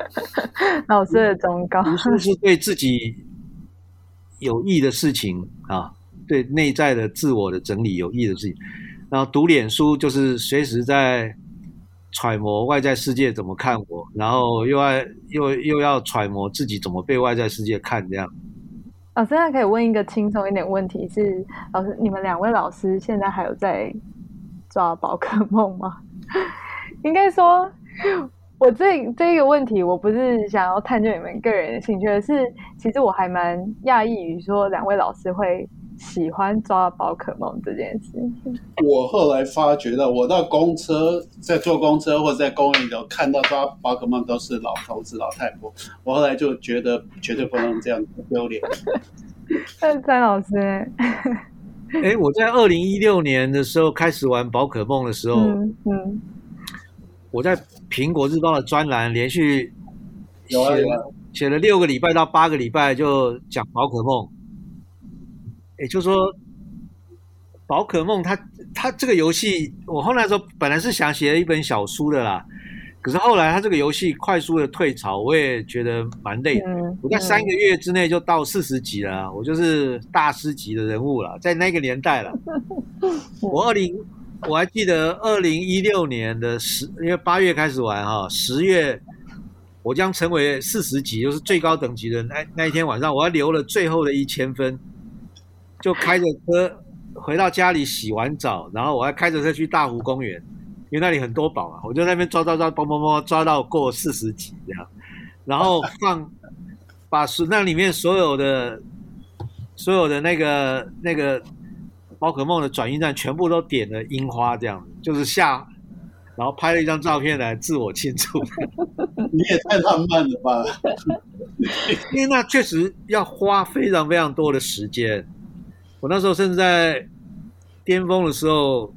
(laughs) 老师的忠告，读书是对自己有益的事情啊，对内在的自我的整理有益的事情。然后读脸书就是随时在揣摩外在世界怎么看我，然后又要又又要揣摩自己怎么被外在世界看这样。老师，那可以问一个轻松一点问题是，老师，你们两位老师现在还有在抓宝可梦吗？(laughs) 应该说，我这这个问题我不是想要探究你们个人的兴趣，而是其实我还蛮讶异于说两位老师会。喜欢抓宝可梦这件事情，我后来发觉到，我到公车，在坐公车或者在公园里头看到抓宝可梦都是老头子、老太婆，我后来就觉得绝对不能这样丢脸。(laughs) 那詹老师，(laughs) 哎，我在二零一六年的时候开始玩宝可梦的时候，嗯，嗯我在苹果日报的专栏连续写啊，写了六个礼拜到八个礼拜，就讲宝可梦。也就是说，宝可梦它它这个游戏，我后来说本来是想写一本小书的啦，可是后来它这个游戏快速的退潮，我也觉得蛮累的。我在三个月之内就到四十级了，我就是大师级的人物了，在那个年代了。(laughs) 我二零我还记得二零一六年的十，因为八月开始玩哈，十月我将成为四十级，就是最高等级的那那一天晚上，我还留了最后的一千分。就开着车回到家里洗完澡，然后我还开着车去大湖公园，因为那里很多宝啊，我就在那边抓抓抓，嘣嘣嘣抓到过四十几这样，然后放把是那里面所有的所有的那个那个宝可梦的转运站全部都点了樱花这样，就是下，然后拍了一张照片来自我庆祝。(laughs) 你也太浪漫了吧？因为那确实要花非常非常多的时间。我那时候甚至在巅峰的时候，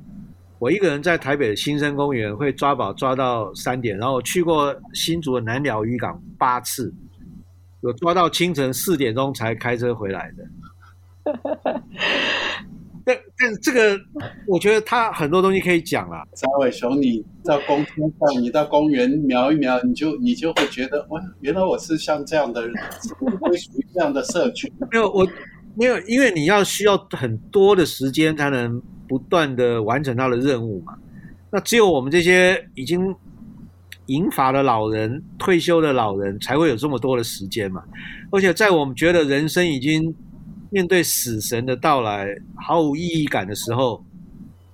我一个人在台北的新生公园会抓宝抓到三点，然后我去过新竹的南寮渔港八次，有抓到清晨四点钟才开车回来的。(laughs) 但但这个，我觉得他很多东西可以讲啦。张伟雄，你到公车上，你到公园瞄一瞄，你就你就会觉得，哇，原来我是像这样的人，归属于这样的社群。没有我。没有，因为你要需要很多的时间才能不断的完成他的任务嘛。那只有我们这些已经银发的老人、退休的老人才会有这么多的时间嘛。而且在我们觉得人生已经面对死神的到来毫无意义感的时候，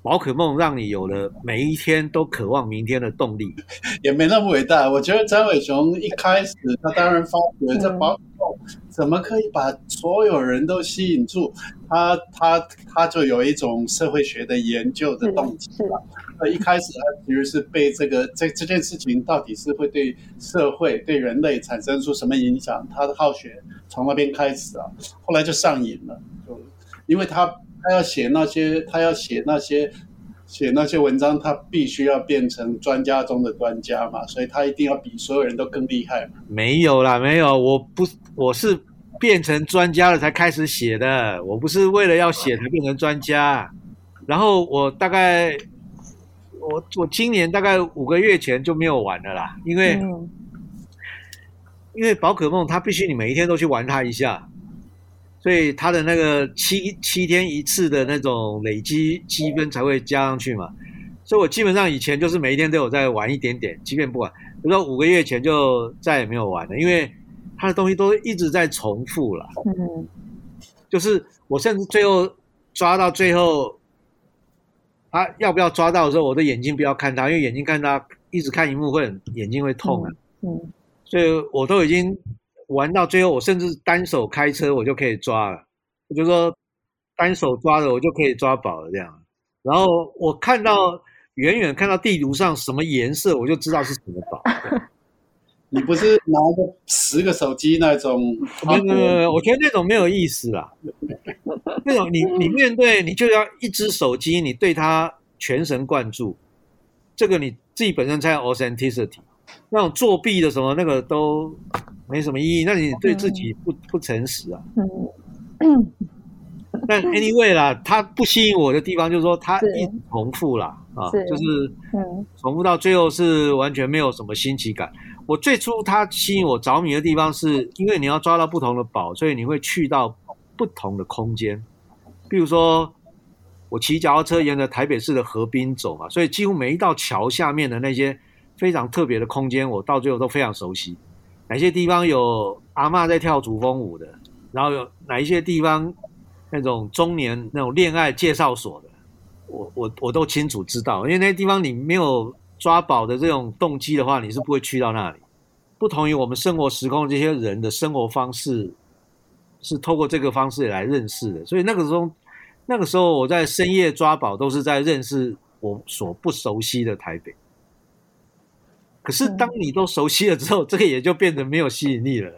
宝可梦让你有了每一天都渴望明天的动力。(laughs) 也没那么伟大。我觉得张伟雄一开始他当然发觉这宝可梦怎么可以把所有人都吸引住？他他他就有一种社会学的研究的动机了。呃，一开始他其实是被这个这这件事情到底是会对社会对人类产生出什么影响？他的好学从那边开始啊，后来就上瘾了，就因为他。他要写那些，他要写那些，写那些文章，他必须要变成专家中的专家嘛，所以他一定要比所有人都更厉害嘛。没有啦，没有，我不，我是变成专家了才开始写的，我不是为了要写才变成专家。然后我大概，我我今年大概五个月前就没有玩了啦，因为、嗯、因为宝可梦它必须你每一天都去玩它一下，所以他的那个七七天一次的那种累积积分才会加上去嘛。所以我基本上以前就是每一天都有在玩一点点，即便不玩，比如说五个月前就再也没有玩了，因为他的东西都一直在重复了。嗯，就是我甚至最后抓到最后。他要不要抓到的时候，我的眼睛不要看他，因为眼睛看他一直看荧幕会很眼睛会痛啊。嗯，嗯，所以我都已经玩到最后，我甚至单手开车我就可以抓了。我就说单手抓的我就可以抓宝了这样。然后我看到远远看到地图上什么颜色，我就知道是什么宝。(laughs) 你不是拿个十个手机那种？没有没有没有，我觉得那种没有意思啦。那种你 (laughs) 你面对你就要一只手机，你对它全神贯注，这个你自己本身才有 authenticity。那种作弊的什么那个都没什么意义，那你对自己不不诚实啊。嗯但 anyway 啦，它不吸引我的地方就是说它一直重复啦，啊，就是重复到最后是完全没有什么新奇感。我最初它吸引我着迷的地方，是因为你要抓到不同的宝，所以你会去到不同的空间。比如说，我骑脚踏车沿着台北市的河滨走嘛，所以几乎每一道桥下面的那些非常特别的空间，我到最后都非常熟悉。哪些地方有阿嬷在跳土风舞的，然后有哪一些地方那种中年那种恋爱介绍所的，我我我都清楚知道，因为那些地方你没有。抓宝的这种动机的话，你是不会去到那里。不同于我们生活时空这些人的生活方式，是透过这个方式来认识的。所以那个时候，那个时候我在深夜抓宝，都是在认识我所不熟悉的台北。可是当你都熟悉了之后，(laughs) 这个也就变得没有吸引力了。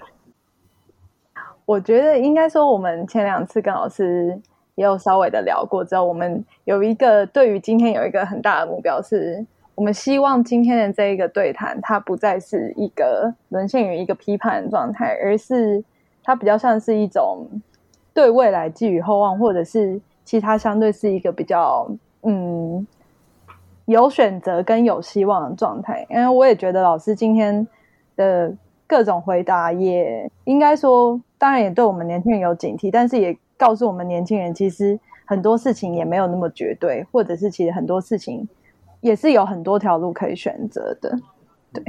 我觉得应该说，我们前两次跟老师也有稍微的聊过之后，我们有一个对于今天有一个很大的目标是。我们希望今天的这一个对谈，它不再是一个沦陷于一个批判的状态，而是它比较像是一种对未来寄予厚望，或者是其他相对是一个比较嗯有选择跟有希望的状态。因为我也觉得老师今天的各种回答，也应该说，当然也对我们年轻人有警惕，但是也告诉我们年轻人，其实很多事情也没有那么绝对，或者是其实很多事情。也是有很多条路可以选择的，对。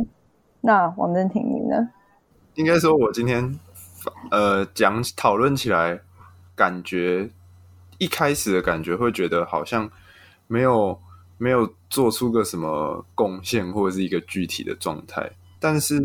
那王真廷你呢？应该说，我今天呃讲讨论起来，感觉一开始的感觉会觉得好像没有没有做出个什么贡献或者是一个具体的状态，但是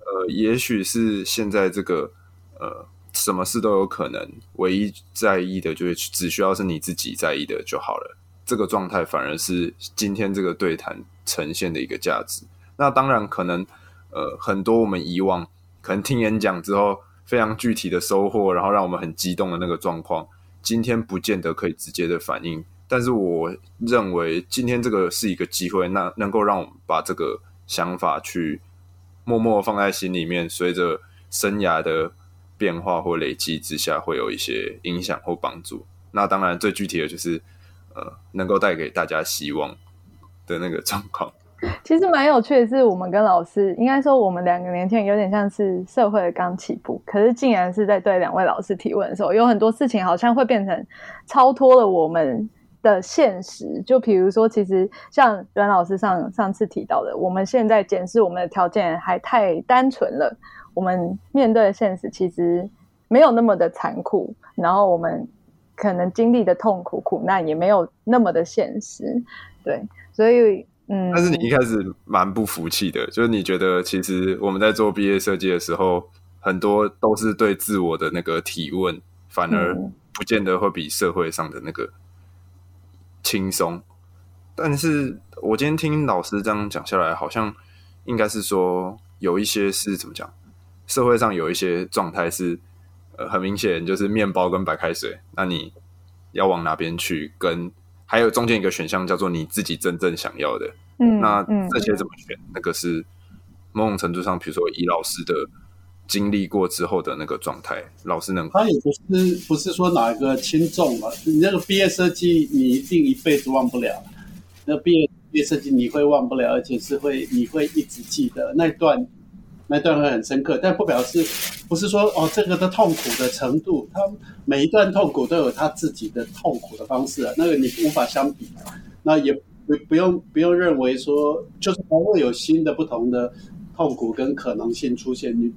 呃，也许是现在这个呃什么事都有可能，唯一在意的就是只需要是你自己在意的就好了。这个状态反而是今天这个对谈呈现的一个价值。那当然可能，呃，很多我们以往可能听演讲之后非常具体的收获，然后让我们很激动的那个状况，今天不见得可以直接的反映。但是我认为今天这个是一个机会，那能够让我们把这个想法去默默放在心里面，随着生涯的变化或累积之下，会有一些影响或帮助。那当然最具体的就是。呃，能够带给大家希望的那个状况，其实蛮有趣的是，我们跟老师应该说，我们两个年轻人有点像是社会的刚起步，可是竟然是在对两位老师提问的时候，有很多事情好像会变成超脱了我们的现实。就比如说，其实像阮老师上上次提到的，我们现在检视我们的条件还太单纯了，我们面对的现实其实没有那么的残酷，然后我们。可能经历的痛苦苦难也没有那么的现实，对，所以嗯。但是你一开始蛮不服气的，就是你觉得其实我们在做毕业设计的时候，很多都是对自我的那个提问，反而不见得会比社会上的那个轻松。但是我今天听老师这样讲下来，好像应该是说有一些是怎么讲，社会上有一些状态是。呃，很明显就是面包跟白开水，那你要往哪边去？跟还有中间一个选项叫做你自己真正想要的，嗯，那这些怎么选？嗯、那个是某种程度上，比如说以老师的经历过之后的那个状态，老师能他也不是不是说哪一个轻重嘛？你那个毕业设计，你一定一辈子忘不了。那毕业毕业设计你会忘不了，而且是会你会一直记得那一段，那段会很深刻。但不表示不是说哦，这个的痛苦的程度，它每一段痛苦都有它自己的痛苦的方式啊，那个你无法相比。那也不不用不用认为说，就是还会有新的不同的。痛苦跟可能性出现，你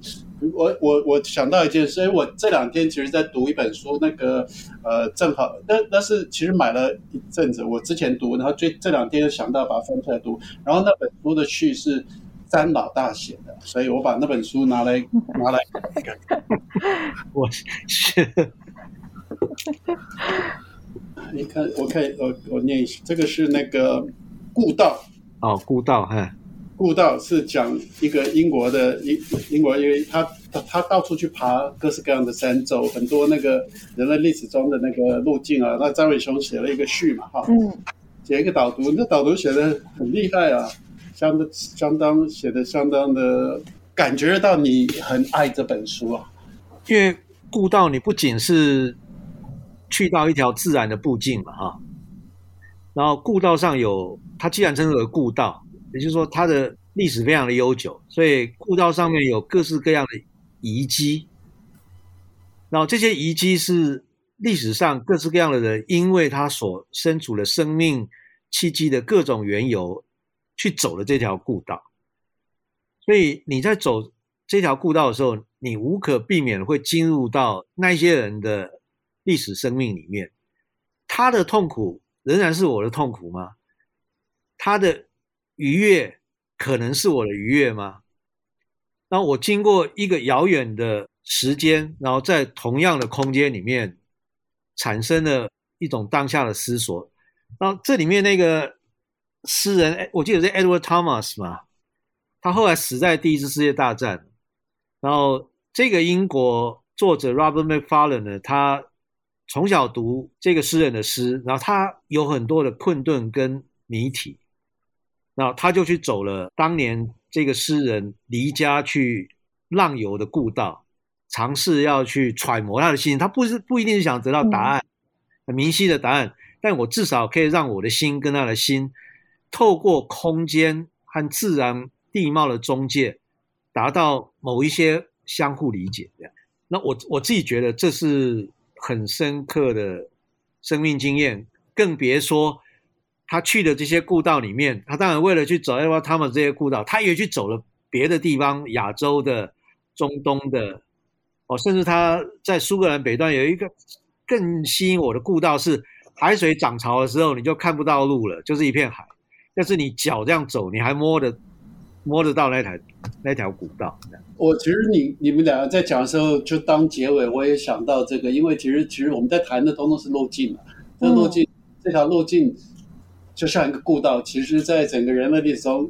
我我我想到一件事，我这两天其实在读一本书，那个呃正好，但但是其实买了一阵子，我之前读，然后这这两天又想到把它翻出来读，然后那本书的序是詹老大写的，所以我把那本书拿来 (laughs) 拿来看，我是，(laughs) 你看，我看我我念一下，这个是那个顾道。哦，顾道哈。顾道是讲一个英国的英英国，因为他他他到处去爬各式各样的山，走很多那个人类历史中的那个路径啊。那张伟雄写了一个序嘛，哈，嗯，写一个导读，那导读写的很厉害啊，相当相当写的相当的，感觉到你很爱这本书啊。因为顾道你不仅是去到一条自然的步径嘛，哈，然后顾道上有，它既然称之为顾道。也就是说，它的历史非常的悠久，所以故道上面有各式各样的遗迹。然后这些遗迹是历史上各式各样的人，因为他所身处的生命契机的各种缘由，去走了这条故道。所以你在走这条故道的时候，你无可避免会进入到那些人的历史生命里面。他的痛苦仍然是我的痛苦吗？他的。愉悦可能是我的愉悦吗？那我经过一个遥远的时间，然后在同样的空间里面，产生了一种当下的思索。然后这里面那个诗人，我记得是 Edward Thomas 嘛，他后来死在第一次世界大战。然后这个英国作者 Robert Macfarlane 呢，他从小读这个诗人的诗，然后他有很多的困顿跟谜题。然后他就去走了当年这个诗人离家去浪游的故道，尝试要去揣摩他的心。他不是不一定是想得到答案，很明晰的答案，但我至少可以让我的心跟他的心，透过空间和自然地貌的中介，达到某一些相互理解。那我我自己觉得这是很深刻的生命经验，更别说。他去的这些故道里面，他当然为了去走要他们这些故道，他也去走了别的地方，亚洲的、中东的，哦，甚至他在苏格兰北段有一个更吸引我的故道，是海水涨潮的时候你就看不到路了，就是一片海，但是你脚这样走，你还摸得摸得到那条那条古道。我其实你你们两个在讲的时候，就当结尾，我也想到这个，因为其实其实我们在谈的通通是路径嘛，这路径、嗯、这条路径。就像一个故道，其实，在整个人类历史中，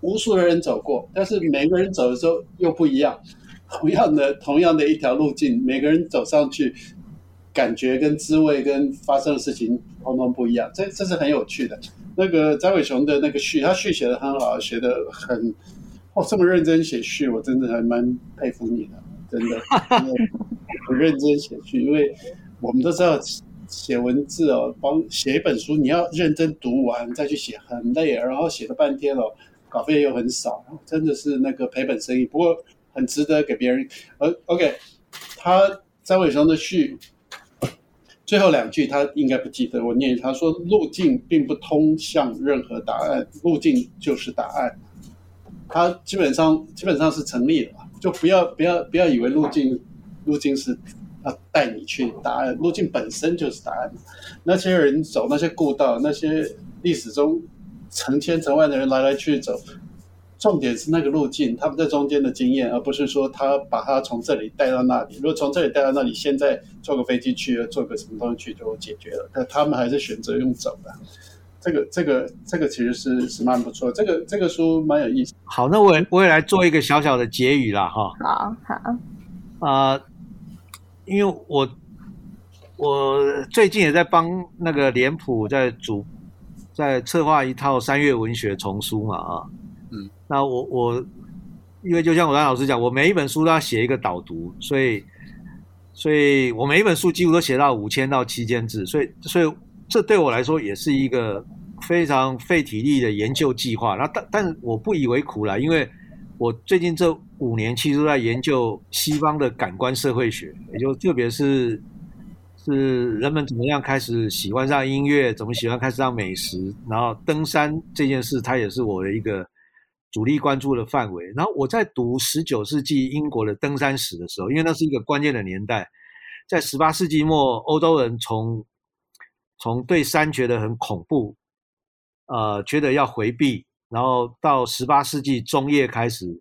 无数的人走过，但是每个人走的时候又不一样。同样的，同样的一条路径，每个人走上去，感觉跟滋味跟发生的事情，通通不一样。这这是很有趣的。那个张伟雄的那个序，他序写的很好，写的很哦，这么认真写序，我真的还蛮佩服你的，真的，(laughs) 很认真写序，因为我们都知道。写文字哦，帮写一本书，你要认真读完再去写，很累，然后写了半天哦，稿费又很少，真的是那个赔本生意。不过很值得给别人。呃，OK，他张伟雄的序最后两句他应该不记得，我念他说：“路径并不通向任何答案，路径就是答案。”他基本上基本上是成立的，就不要不要不要以为路径路径是。要带你去答案，路径本身就是答案。那些人走那些故道，那些历史中成千成万的人来来去走，重点是那个路径，他们在中间的经验，而不是说他把他从这里带到那里。如果从这里带到那里，现在坐个飞机去，坐个什么东西去就解决了。但他们还是选择用走的。这个这个这个其实是是蛮不错，这个这个书蛮有意思。好，那我也我也来做一个小小的结语了哈。好好啊。呃因为我我最近也在帮那个脸谱在主在策划一套三月文学丛书嘛啊，嗯，那我我因为就像我刚老师讲，我每一本书都要写一个导读，所以所以我每一本书几乎都写到五千到七千字，所以所以这对我来说也是一个非常费体力的研究计划。那但但我不以为苦啦，因为我最近这五年其实都在研究西方的感官社会学，也就特别是是人们怎么样开始喜欢上音乐，怎么喜欢开始上美食，然后登山这件事，它也是我的一个主力关注的范围。然后我在读十九世纪英国的登山史的时候，因为那是一个关键的年代，在十八世纪末，欧洲人从从对山觉得很恐怖，呃，觉得要回避，然后到十八世纪中叶开始，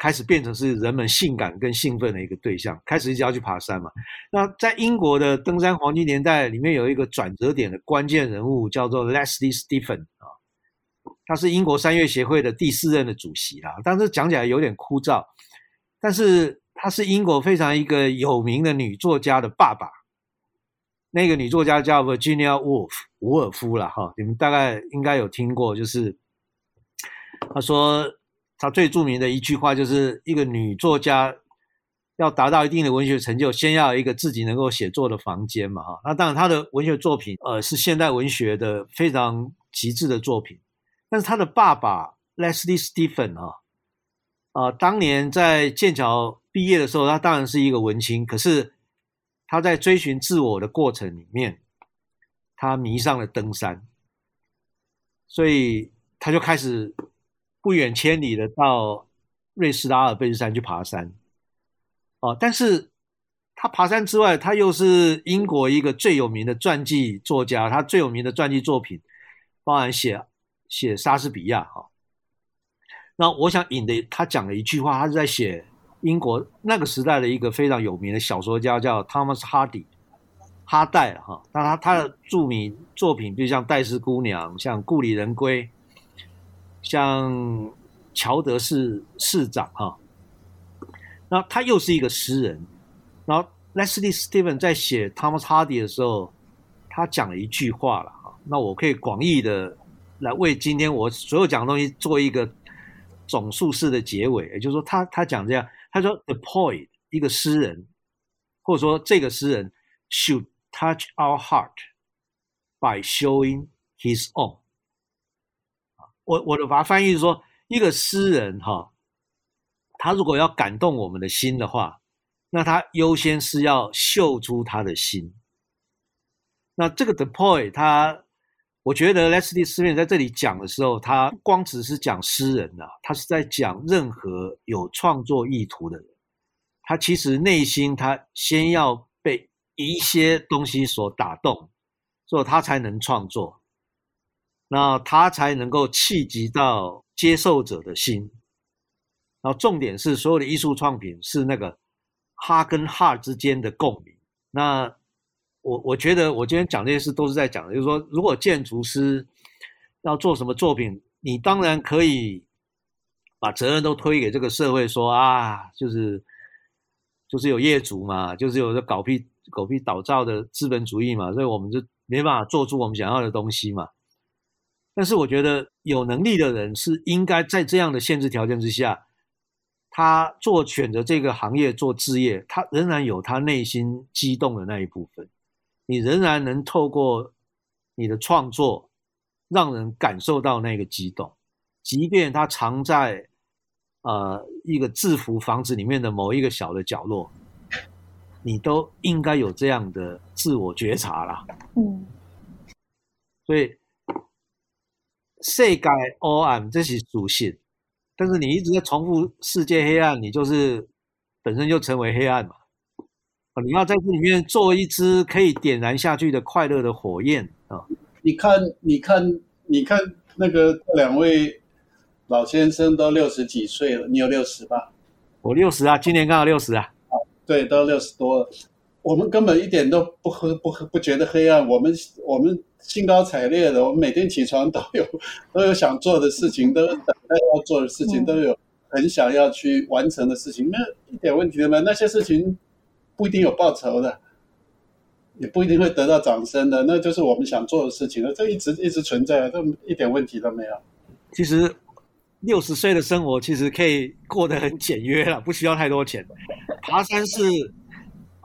开始变成是人们性感跟兴奋的一个对象，开始一直要去爬山嘛。那在英国的登山黄金年代里面，有一个转折点的关键人物叫做 Leslie Stephen 啊，他是英国山岳协会的第四任的主席啦。但是讲起来有点枯燥，但是他是英国非常一个有名的女作家的爸爸。那个女作家叫 Virginia Woolf，伍尔夫啦，哈，你们大概应该有听过，就是她说他最著名的一句话就是一个女作家要达到一定的文学成就，先要有一个自己能够写作的房间嘛，哈。那当然她的文学作品，呃，是现代文学的非常极致的作品。但是她的爸爸 Leslie Stephen 啊，啊，当年在剑桥毕业的时候，他当然是一个文青，可是。他在追寻自我的过程里面，他迷上了登山，所以他就开始不远千里的到瑞士的阿尔卑斯山去爬山。哦，但是他爬山之外，他又是英国一个最有名的传记作家，他最有名的传记作品包含写写莎士比亚哈。那我想引的他讲了一句话，他是在写。英国那个时代的一个非常有名的小说家叫 Thomas Hardy，哈代哈，那他他的著名作品，就像《戴斯姑娘》、像《故里人归》、像《乔德市市长》哈，那他又是一个诗人。然后 Leslie Stephen 在写 Thomas Hardy 的时候，他讲了一句话了哈，那我可以广义的来为今天我所有讲的东西做一个总数式的结尾，也就是说他，他讲这样。他说：“The poet，一个诗人，或者说这个诗人，should touch our heart by showing his own。我我的把它翻译是说，一个诗人哈，他如果要感动我们的心的话，那他优先是要秀出他的心。那这个 The poet，他我觉得 Leslie Stephen 在这里讲的时候，他光只是讲诗人呐，他是在讲任何有创作意图的人。他其实内心他先要被一些东西所打动，所以他才能创作，那他才能够企及到接受者的心。然后重点是，所有的艺术创品是那个哈跟哈之间的共鸣。那我我觉得我今天讲这些事都是在讲的，就是说，如果建筑师要做什么作品，你当然可以把责任都推给这个社会说，说啊，就是就是有业主嘛，就是有这狗屁狗屁倒灶的资本主义嘛，所以我们就没办法做出我们想要的东西嘛。但是我觉得有能力的人是应该在这样的限制条件之下，他做选择这个行业做置业，他仍然有他内心激动的那一部分。你仍然能透过你的创作，让人感受到那个激动，即便他藏在呃一个制服房子里面的某一个小的角落，你都应该有这样的自我觉察啦。嗯，所以世界黑暗这是属性，但是你一直在重复世界黑暗，你就是本身就成为黑暗嘛。你要在这里面做一支可以点燃下去的快乐的火焰啊！你看，你看，你看，那个两位老先生都六十几岁了，你有六十吧？我六十啊，今年刚好六十啊。对，都六十多了。我们根本一点都不黑，不不觉得黑暗。我们我们兴高采烈的，我们每天起床都有 (laughs) 都有想做的事情，都有等待要做的事情，都有很想要去完成的事情，那一点问题都没有。那些事情。不一定有报酬的，也不一定会得到掌声的，那就是我们想做的事情了。这一直一直存在，这一点问题都没有。其实六十岁的生活其实可以过得很简约了，不需要太多钱。爬山是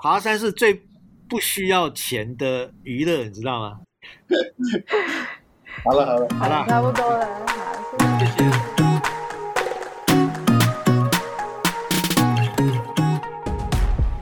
爬山是最不需要钱的娱乐，你知道吗？(laughs) 好了好了。好了，差不多了，好，谢谢。谢谢。